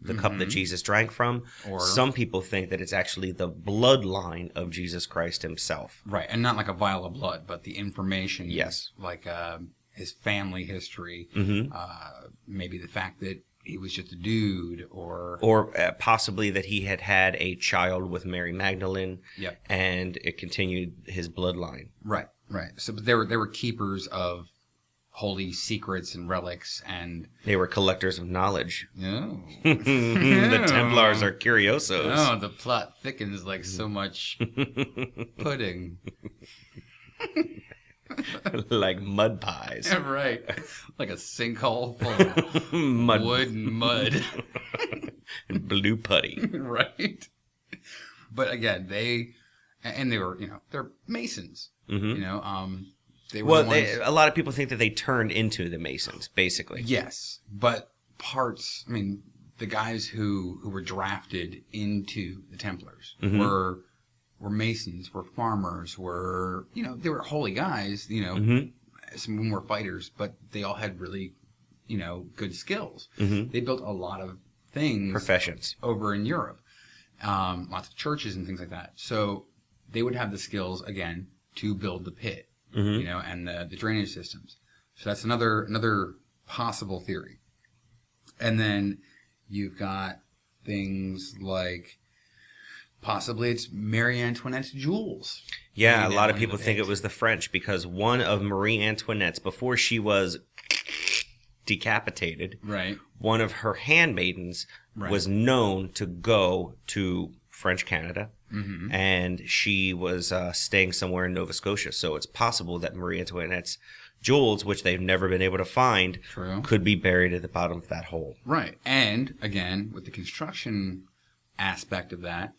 The cup that Jesus drank from. Or- some people think that it's actually the bloodline of Jesus Christ himself. Right, and not like a vial of blood, but the information. Yes. like uh, his family history, Mhm. uh, maybe the fact that he was just a dude, or or uh, possibly that he had had a child with Mary Magdalene, Yep. and it continued his bloodline. right, right. So, but they were they were keepers of holy secrets and relics, and They were collectors of knowledge. oh, the Templars are curiosos. oh, the plot thickens like so much pudding. like mud pies. right, like a sinkhole full of mud wood and mud. and blue putty. right? But again, they and they were, you know, they're masons. Mhm. You know, um, they were Well, the they, a lot of people think that they turned into the Masons, basically. yes, but parts. I mean, the guys who who were drafted into the Templars Mhm. were were masons, were farmers, were you know they were holy guys. You know, Mhm. some of them were fighters, but they all had really, you know, good skills. Mhm. They built a lot of things Professions. over in Europe, um, lots of churches and things like that. So they would have the skills again to build the pit, Mhm. you know, and the, the drainage systems. So that's another another possible theory. And then you've got things like possibly it's Marie Antoinette's jewels. Yeah, a lot of people think it was the French because one of Marie Antoinette's, before she was decapitated, Right. one of her handmaidens Right. was known to go to French Canada, Mm-hmm. and she was uh, staying somewhere in Nova Scotia. So it's possible that Marie Antoinette's jewels, which they've never been able to find, True. could be buried at the bottom of that hole. Right. And again, with the construction aspect of that,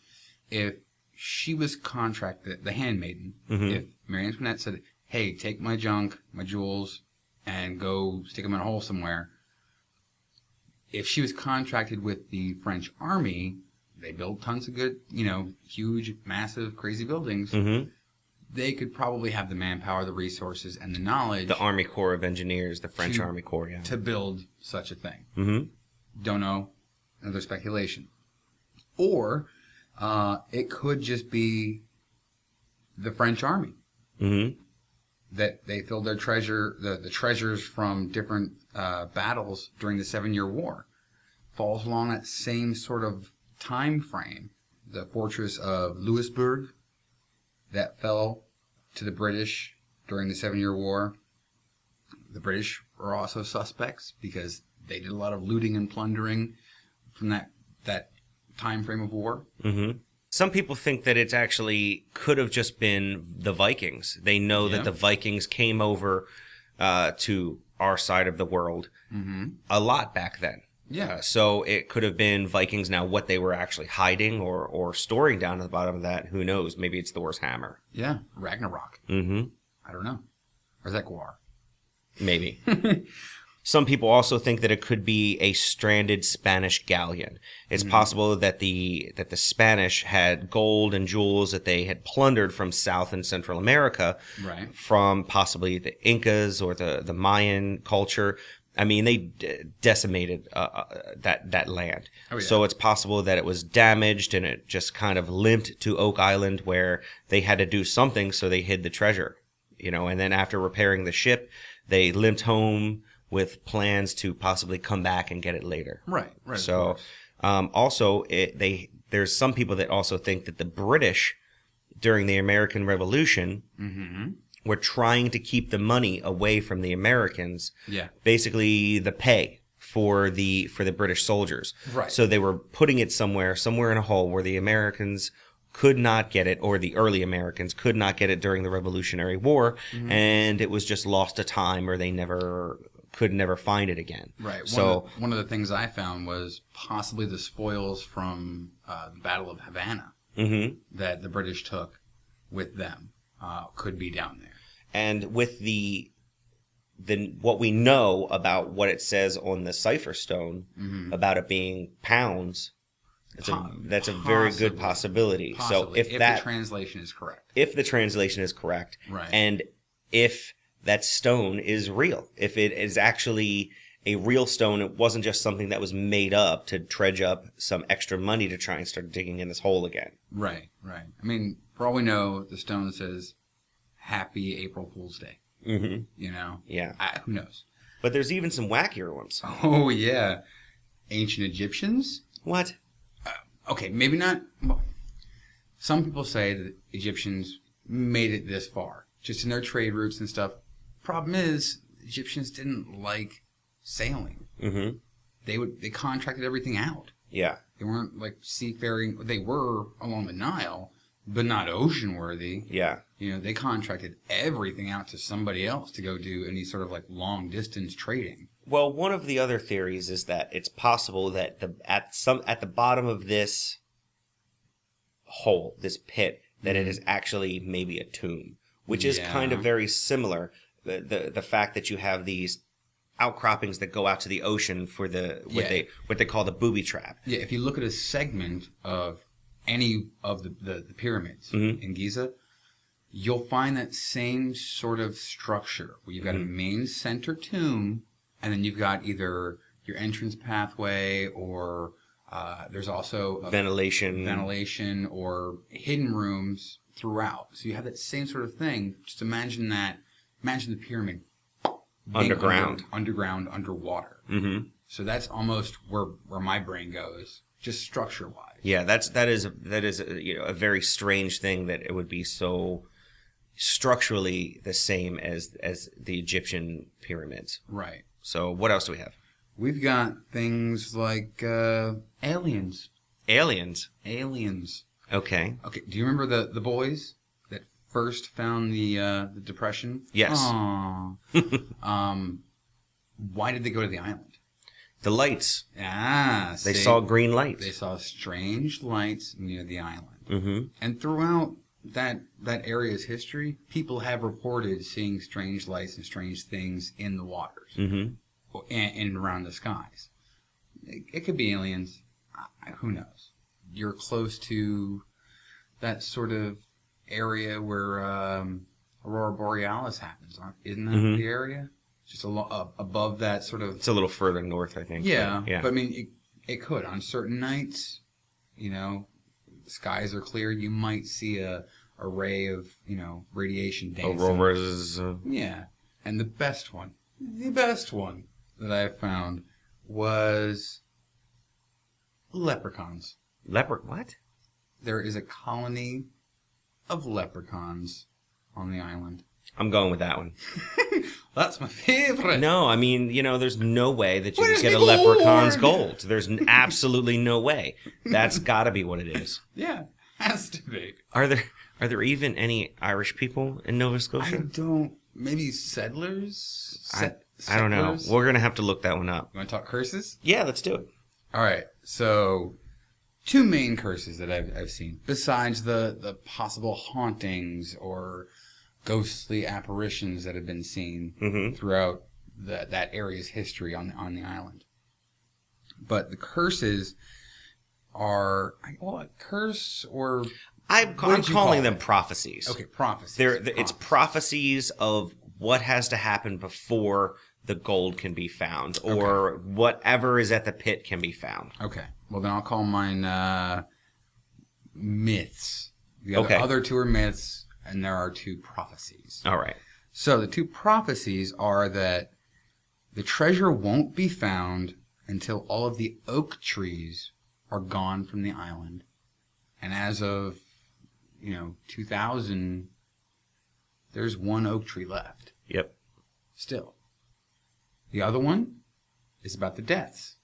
if she was contracted, the handmaiden, Mhm. if Marie Antoinette said, hey, take my junk, my jewels, and go stick them in a hole somewhere, if she was contracted with the French army, they build tons of good, you know, huge, massive, crazy buildings. hmm They could probably have the manpower, the resources, and the knowledge The Army Corps of Engineers, the French To- Army Corps, yeah. to build such a thing. Mm-hmm. Don't know. Another speculation. Or uh, it could just be the French army Mm-hmm. that they filled their treasure, the, the treasures from different uh, battles during the Seven Year War. Falls along that same sort of time frame. The fortress of Louisbourg that fell to the British during the Seven Year War. The British were also suspects because they did a lot of looting and plundering from that that time frame of war. hmm Some people think that it's actually could have just been the Vikings. They know Yeah. that the Vikings came over uh, to our side of the world Mm-hmm. a lot back then. Yeah. So it could have been Vikings. Now, what they were actually hiding or, or storing down at the bottom of that, who knows? Maybe it's Thor's hammer. Yeah, Ragnarok. hmm I don't know. Or is that Guar? Maybe. Some people also think that it could be a stranded Spanish galleon. It's possible that the that the Spanish had gold and jewels that they had plundered from South and Central America, Right. from possibly the Incas or the the Mayan culture, I mean, they d- decimated uh, uh, that that land. Oh, yeah. So it's possible that it was damaged and it just kind of limped to Oak Island, where they had to do something, so they hid the treasure. You know, and then after repairing the ship, they limped home with plans to possibly come back and get it later. Right, right. So, um, also, it, they there's some people that also think that the British during the American Revolution Mm-hmm. Were trying to keep the money away from the Americans. Yeah. Basically, the pay for the for the British soldiers. Right. So they were putting it somewhere, somewhere in a hole where the Americans could not get it, or the early Americans could not get it during the Revolutionary War, Mm-hmm. and it was just lost to time, or they never could never find it again. Right. So. one, of the, one of the things I found was possibly the spoils from uh, the Battle of Havana mhm. that the British took with them uh, could be down there. And with the the what we know about what it says on the cipher stone about it being pounds that's a Mm-hmm. That's a very good possibility. Possibly, so if, that the translation is correct. if the translation is correct Right. and if that stone is real if it is actually a real stone it wasn't just something that was made up to dredge up some extra money to try and start digging in this hole again Right, right. I mean, for all we know, the stone says "Happy April Fool's Day." mm-hmm. You know, yeah I, who knows? but there's even some wackier ones Oh yeah, ancient Egyptians. what Okay, maybe not. Well, some people say that Egyptians made it this far, just in their trade routes and stuff. Problem is, Egyptians didn't like sailing. mm-hmm. They would they contracted everything out. yeah They weren't like seafaring. They were along the Nile, but not ocean worthy. yeah You know, they contracted everything out to somebody else to go do any sort of like long distance trading. Well, one of the other theories is that it's possible that the at some at the bottom of this hole, this pit, that it mm-hmm. is actually maybe a tomb, which is kind of very similar. The, the the fact that you have these outcroppings that go out to the ocean for the what Yeah. they what they call the booby trap. Yeah, if you look at a segment of any of the, the, the pyramids Mhm. in Giza, you'll find that same sort of structure where you've got a Mm-hmm. main center tomb, and then you've got either your entrance pathway or uh, there's also a Ventilation. ventilation or hidden rooms throughout. So you have that same sort of thing. Just imagine that. Imagine the pyramid Underground. under- underground, underwater. hmm So that's almost where where my brain goes, just structure wise. Yeah, that's that is that is a, you know a very strange thing that it would be so structurally the same as as the Egyptian pyramids. Right. So what else do we have? We've got things like uh, aliens. Aliens. Aliens. Okay. Okay. Do you remember the the boys that first found the uh, the depression? Yes. Um, why did they go to the island? The lights. Ah, They see? saw green lights. They saw strange lights near the island. mm-hmm. And throughout that that area's history, people have reported seeing strange lights and strange things in the waters Mm-hmm. and, and around the skies. It, it could be aliens. I, who knows? You're close to that sort of area where um, Aurora Borealis happens, isn't that Mhm. the area? Just a lo- uh, above that sort of It's a little further north, I think. yeah, But, yeah. But I mean, it, it could on certain nights. You know, skies are clear. You might see a, a ray of you know radiation dancing. Aurora's. Uh, Yeah, and the best one, the best one that I found was leprechauns. leopard. What? There is a colony of leprechauns on the island. I'm going with that one. That's my favorite. No, I mean, you know, there's no way that you Where's can get a leprechaun's gold? There's n- absolutely no way. That's got to be what it is. Yeah, has to be. Are there are there even any Irish people in Nova Scotia? I don't. Maybe settlers. I, I don't know. settlers? We're gonna have to look that one up. You want to talk curses? Yeah, let's do it. All right. So, two main curses that I've, I've seen, besides the, the possible hauntings or ghostly apparitions that have been seen Mhm. throughout the, that area's history on the, on the island. But the curses are, well, a curse or, I'm, I'm calling call them it? prophecies. okay, prophecies. They're, th- it's Prophecies. prophecies of what has to happen before the gold can be found or whatever is at the pit can be found. Okay. Well, then I'll call mine uh, myths. The other, Okay. other two are myths, and there are two prophecies. All right. So the two prophecies are that the treasure won't be found until all of the oak trees are gone from the island. And as of, you know, 2000, there's one oak tree left Yep. still. The other one is about the deaths.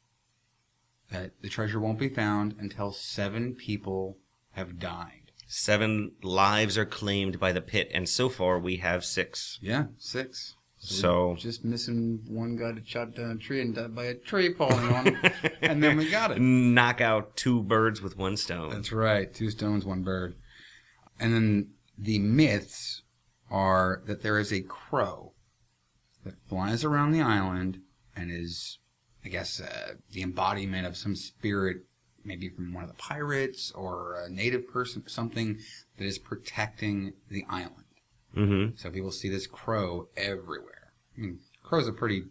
That the treasure won't be found until seven people have died. Seven lives are claimed by the pit, and so far we have six. Yeah, six. So- we're just missing one guy to chop down a tree and died by a tree falling on him, and then we got it. Knock out two birds with one stone. That's right. Two stones, one bird. And then the myths are that there is a crow that flies around the island and is, I guess, uh, the embodiment of some spirit, maybe from one of the pirates or a native person, something that is protecting the island. Mm-hmm. So people see this crow everywhere. I mean, crows are pretty,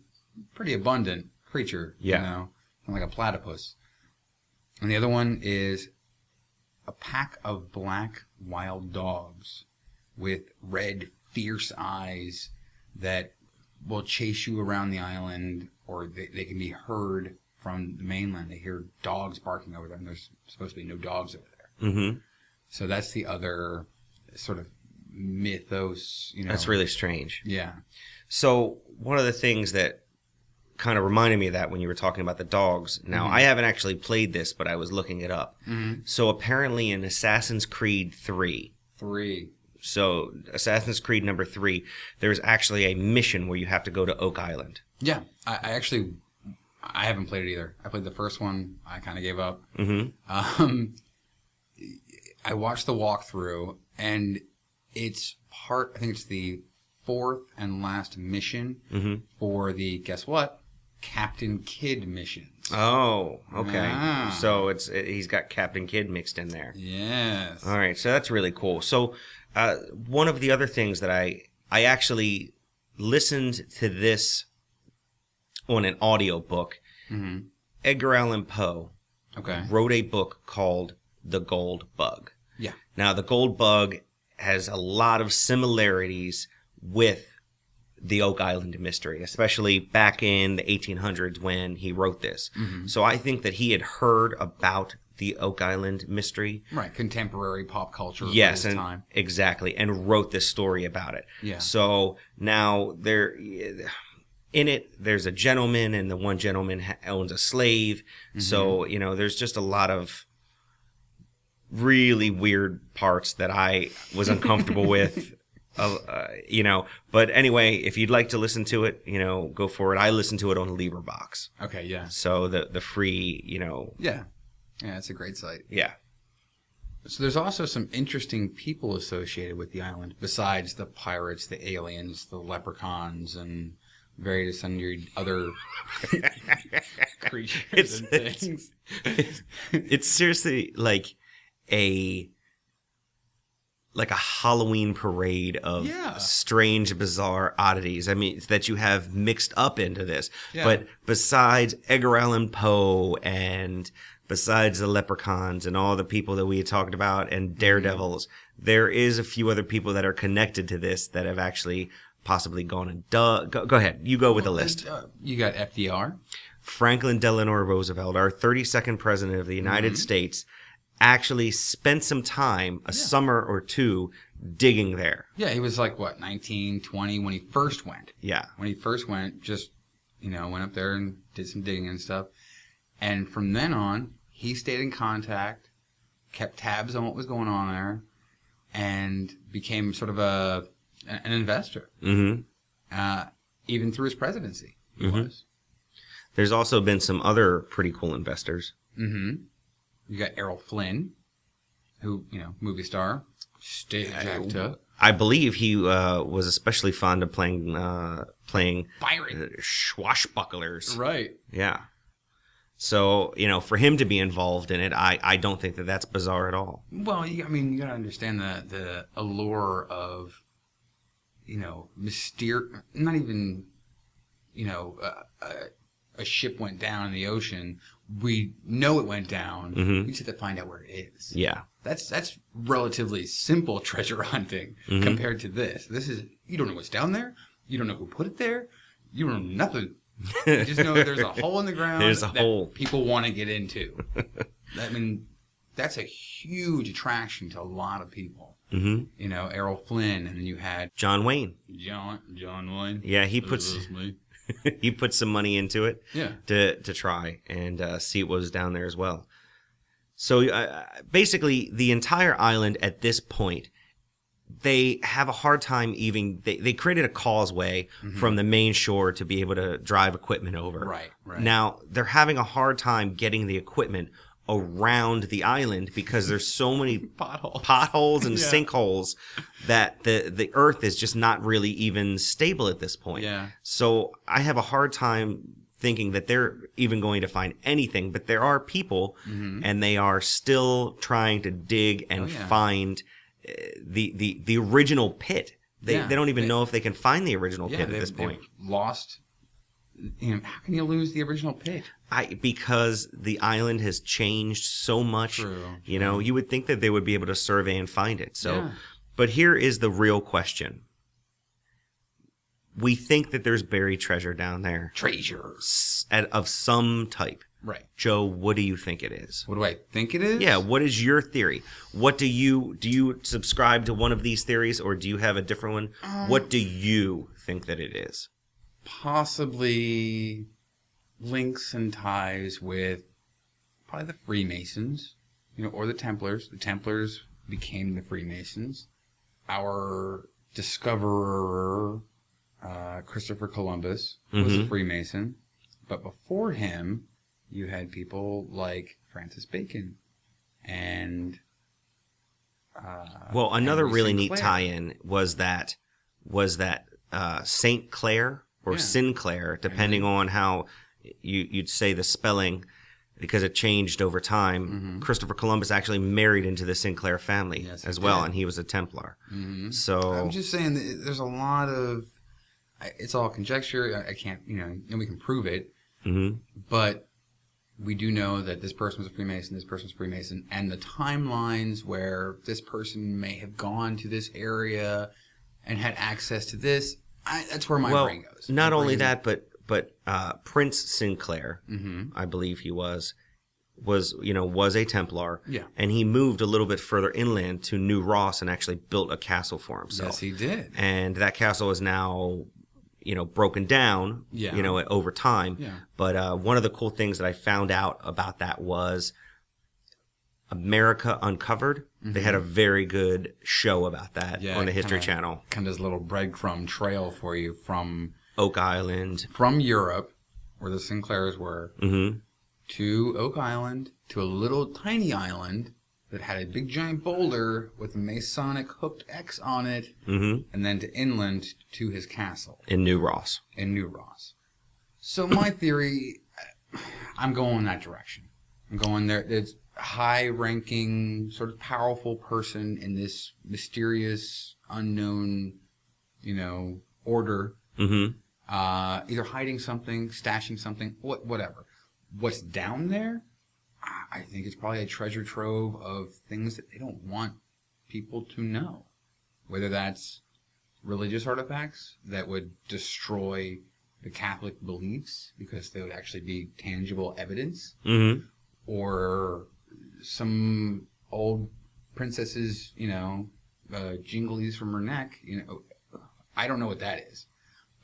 pretty abundant creature. Yeah. You know, like a platypus. And the other one is a pack of black wild dogs with red, fierce eyes that will chase you around the island, or they, they can be heard from the mainland. They hear dogs barking over there, and there's supposed to be no dogs over there. Mm-hmm. So that's the other sort of mythos. You know, That's really strange. yeah. So one of the things that kind of reminded me of that when you were talking about the dogs. Now I haven't actually played this, but I was looking it up. Mm-hmm. So apparently in Assassin's Creed 3, Three. so Assassin's Creed number 3, there's actually a mission where you have to go to Oak Island. Yeah, I, I actually I haven't played it either. I played the first one. I kind of gave up. Mhm. Um, I watched the walkthrough, and it's part. I think it's the fourth and last mission Mhm. for the guess what Captain Kidd missions. Oh, okay. Ah. So it's it, he's got Captain Kidd mixed in there. yes. All right, so that's really cool. So, uh, one of the other things that I I actually listened to this on an audio book. hmm Edgar Allan Poe Okay. wrote a book called The Gold Bug. Yeah. Now, The Gold Bug has a lot of similarities with the Oak Island mystery, especially back in the 1800s when he wrote this. So I think that he had heard about the Oak Island mystery Right. Contemporary pop culture. yes and time. exactly and wrote this story about it Yeah. so now there in it there's a gentleman and the one gentleman ha- owns a slave Mm-hmm. so you know there's just a lot of really weird parts that i was uncomfortable with uh, uh, you know but anyway if you'd like to listen to it you know go for it i listen to it on Box. Okay. Yeah. so the the free you know Yeah. Yeah. It's a great site. yeah So there's also some interesting people associated with the island besides the pirates, the aliens, the leprechauns, and various sundry other creatures It's- and things. it's, it's seriously like a like a Halloween parade of Yeah. strange, bizarre oddities. I mean, that you have mixed up into this. Yeah. But besides Edgar Allan Poe and besides the leprechauns and all the people that we had talked about Mm-hmm. and daredevils, there is a few other people that are connected to this that have actually possibly gone and duh. Go, go ahead, you go with the list. Uh, you got FDR. Franklin Delano Roosevelt, our 32nd president of the United Mm-hmm. States, actually spent some time, a summer or two, digging there. Yeah, he was like what 19, 20 when he first went. Yeah. When he first went, just you know, went up there and did some digging and stuff. And from then on, he stayed in contact, kept tabs on what was going on there, and became sort of a an investor. hmm uh, even through his presidency. He Mhm. was. There's also been some other pretty cool investors. Mm-hmm. You got Errol Flynn, who you know, movie star, stage actor, I believe he uh, was especially fond of playing uh, playing Byron. uh, swashbucklers. Right. Yeah. So you know, for him to be involved in it, I, I don't think that that's bizarre at all. Well, I mean, you gotta understand the the allure of, you know, myster. Not even. you know, a, a, a ship went down in the ocean, we know it went down. Mhm. We just have to find out where it is. Yeah. That's that's relatively simple treasure hunting Mhm. compared to this. This is you don't know what's down there. You don't know who put it there. You don't know nothing. You just know there's a hole in the ground. There's a that hole. people want to get into. I mean, that's a huge attraction to a lot of people. Hmm You know, Errol Flynn, and then you had John Wayne. John John Wayne. Yeah, he puts he put some money into it Yeah. to to try and uh, see what was down there as well. So uh, basically, the entire island at this point, they have a hard time even. They, they created a causeway from the main shore to be able to drive equipment over. Right, right. Now they're having a hard time getting the equipment around the island because there's so many Potholes. potholes and Yeah. sinkholes that the the earth is just not really even stable at this point. Yeah. So I have a hard time thinking that they're even going to find anything, but there are people and they are still trying to dig and Mm-hmm. Oh, yeah. find uh, the the the original pit. They Yeah. they don't even They- know if they can find the original pit at this point. lost. You know, how can you lose the original pit? I because the island has changed so much. True, You know, you would think that they would be able to survey and find it. So, Yeah. but here is the real question. We think that there's buried treasure down there Treasures. at, of some type. Right. Joe, what do you think it is? What do I think it is? Yeah, what is your theory? What do you do you subscribe to one of these theories or do you have a different one? Um, what do you think that it is? Possibly links and ties with probably the Freemasons, you know, or the Templars. The Templars became the Freemasons. Our discoverer, uh, Christopher Columbus, was a Mhm. Freemason, but before him, you had people like Francis Bacon and. Uh, Well, another really neat tie-in was that was that uh, Saint Clair or Yeah. Sinclair, depending on how you you'd say the spelling, because it changed over time. Christopher Columbus actually married into the Sinclair family Mm-hmm. Yes, as well, did. and he was a Templar. Mhm. So I'm just saying that there's a lot of it's all conjecture. I- I can't, you know, and we can prove it, mhm. but we do know that this person was a Freemason, this person's a Freemason, and the timelines where this person may have gone to this area and had access to this. I, that's where my well, brain goes. not My only brain- that, but but uh, Prince Sinclair, Mhm. I believe he was, was you know was a Templar. Yeah. and he moved a little bit further inland to New Ross and actually built a castle for himself. Yes, he did. and that castle is now you know broken down Yeah. you know over time Yeah. but uh, one of the cool things that i found out about that was america uncovered they had a very good show about that Mm-hmm. Yeah, on the history kinda- channel Kind of this little breadcrumb trail for you from oak island from Europe, where the Sinclairs were, hmm to Oak Island, to a little tiny island that had a big giant boulder with a Masonic hooked X on it, hmm and then to inland to his castle in new ross in New Ross. So my theory, I'm going in that direction. I'm going there. It's high-ranking, sort of powerful person in this mysterious, unknown, you know, order hmm uh, either hiding something, stashing something, what, whatever. What's down there? I- think it's probably a treasure trove of things that they don't want people to know. Whether that's religious artifacts that would destroy the Catholic beliefs because they would actually be tangible evidence, hmm or some old princess's, you know, uh, jinglies from her neck. You know, I don't know what that is,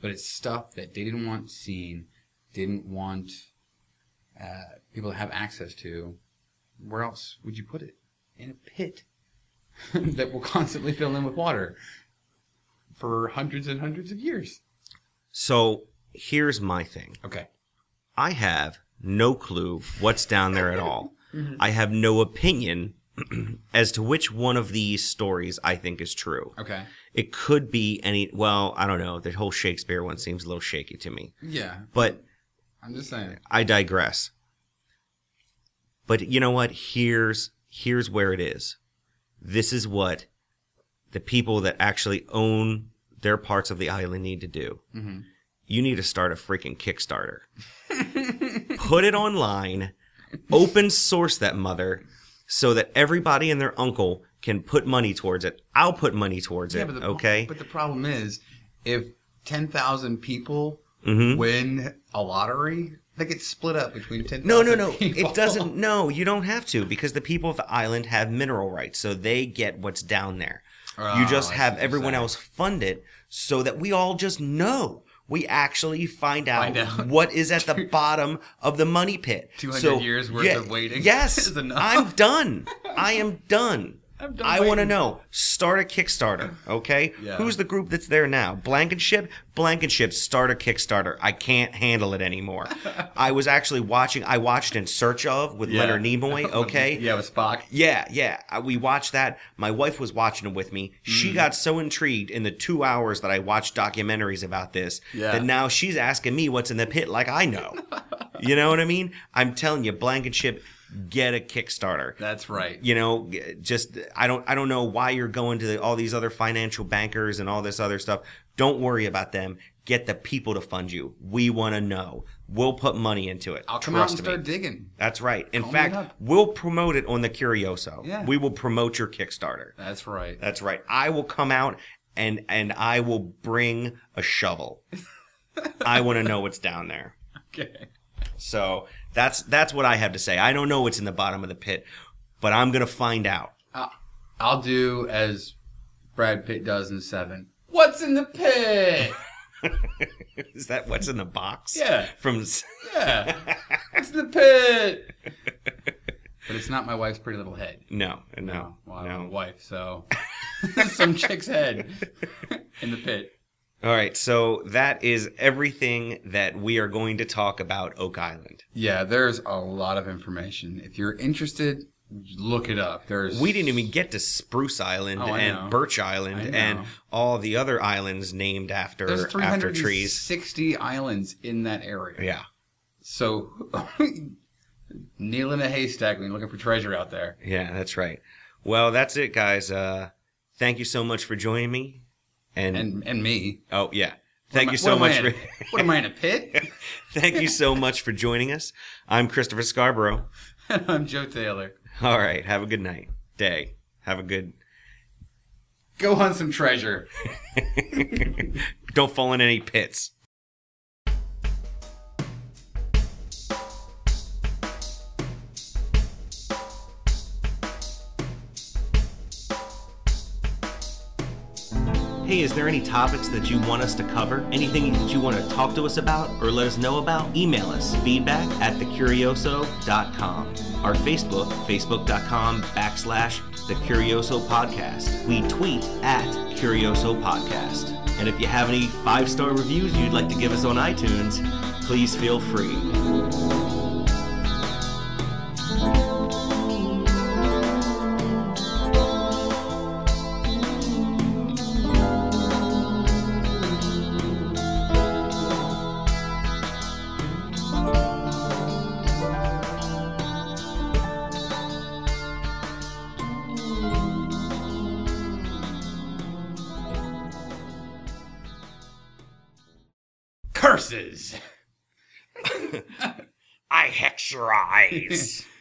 but it's stuff that they didn't want seen, didn't want uh, people to have access to. Where else would you put it? In a pit that will constantly fill in with water for hundreds and hundreds of years. so here's my thing Okay. i have no clue what's down there at all Mm-hmm. i have no opinion as to which one of these stories i think is true Okay. It could be any. Well, I don't know. The whole Shakespeare one seems a little shaky to me. Yeah. But I'm just saying. I digress. But you know what? Here's here's where it is. This is what the people that actually own their parts of the island need to do. Mhm. you need to start a freaking Kickstarter. Put it online, open source that mother, so that everybody and their uncle can put money towards it. I'll put money towards it. but the, okay. But the problem is, if ten thousand people Mhm. win a lottery, they get split up between ten. No, no, no. It doesn't. No, you don't have to because the people of the island have mineral rights, so they get what's down there. you Oh, just have everyone else fund it so that we all just know. We actually find out, Find out. what is at the bottom of the money pit. 200 So, years worth of waiting Yes. I'm done. I am done. I'm done I want to know. Start a Kickstarter, okay? Yeah. Who's the group that's there now? Blankenship? Blankenship, start a Kickstarter. I can't handle it anymore. I was actually watching, I watched In Search of with Yeah. Leonard Nimoy, okay? yeah, with Spock. Yeah, yeah. I- We watched that. My wife was watching it with me. She Mm. got so intrigued in the two hours that I watched documentaries about this Yeah. that now she's asking me what's in the pit like I know. you know what I mean? I'm telling you, Blankenship, get a Kickstarter. That's right. you know just i don't i don't know why you're going to the, all these other financial bankers and all this other stuff. Don't worry about them. Get the people to fund you. We want to know. We'll put money into it. I'll come out and Trust start digging. that's right. In Call fact we'll promote it on the curioso. Yeah. we will promote your kickstarter. That's right. that's right. I will come out and and i will bring a shovel. I want to know what's down there. Okay. so that's that's what i have to say i don't know what's in the bottom of the pit but i'm gonna find out I'll do as Brad Pitt does in Seven. What's in the pit? Is that what's in the box? Yeah. From Yeah. What's in the pit? But it's not my wife's pretty little head. no, no, Well, I have a wife, so some chick's head in the pit. All right, so that is everything that we are going to talk about Oak Island. Yeah, there's a lot of information. If you're interested, look it up. There's We didn't even get to Spruce Island Oh, and know. Birch Island and all the other islands named after there's after trees. 60 islands in that area. Yeah, So kneel in a haystack when you're looking for treasure out there. yeah, that's right. Well, that's it, guys. Uh, thank you so much for joining me. And, And and me. oh yeah, thank you so much for. what am I in a pit? Thank you so much for joining us. I'm Christopher Scarborough. I'm Joe Taylor. All right. Have a good night, day. Have a good. Go hunt some treasure. Don't fall in any pits. Hey, is there any topics that you want us to cover? Anything that you want to talk to us about or let us know about? Email us feedback at thecurioso.com. Our Facebook, facebook.com backslash the Curioso Podcast. We tweet at Curioso Podcast. And if you have any five star reviews you'd like to give us on iTunes, please feel free. Curses.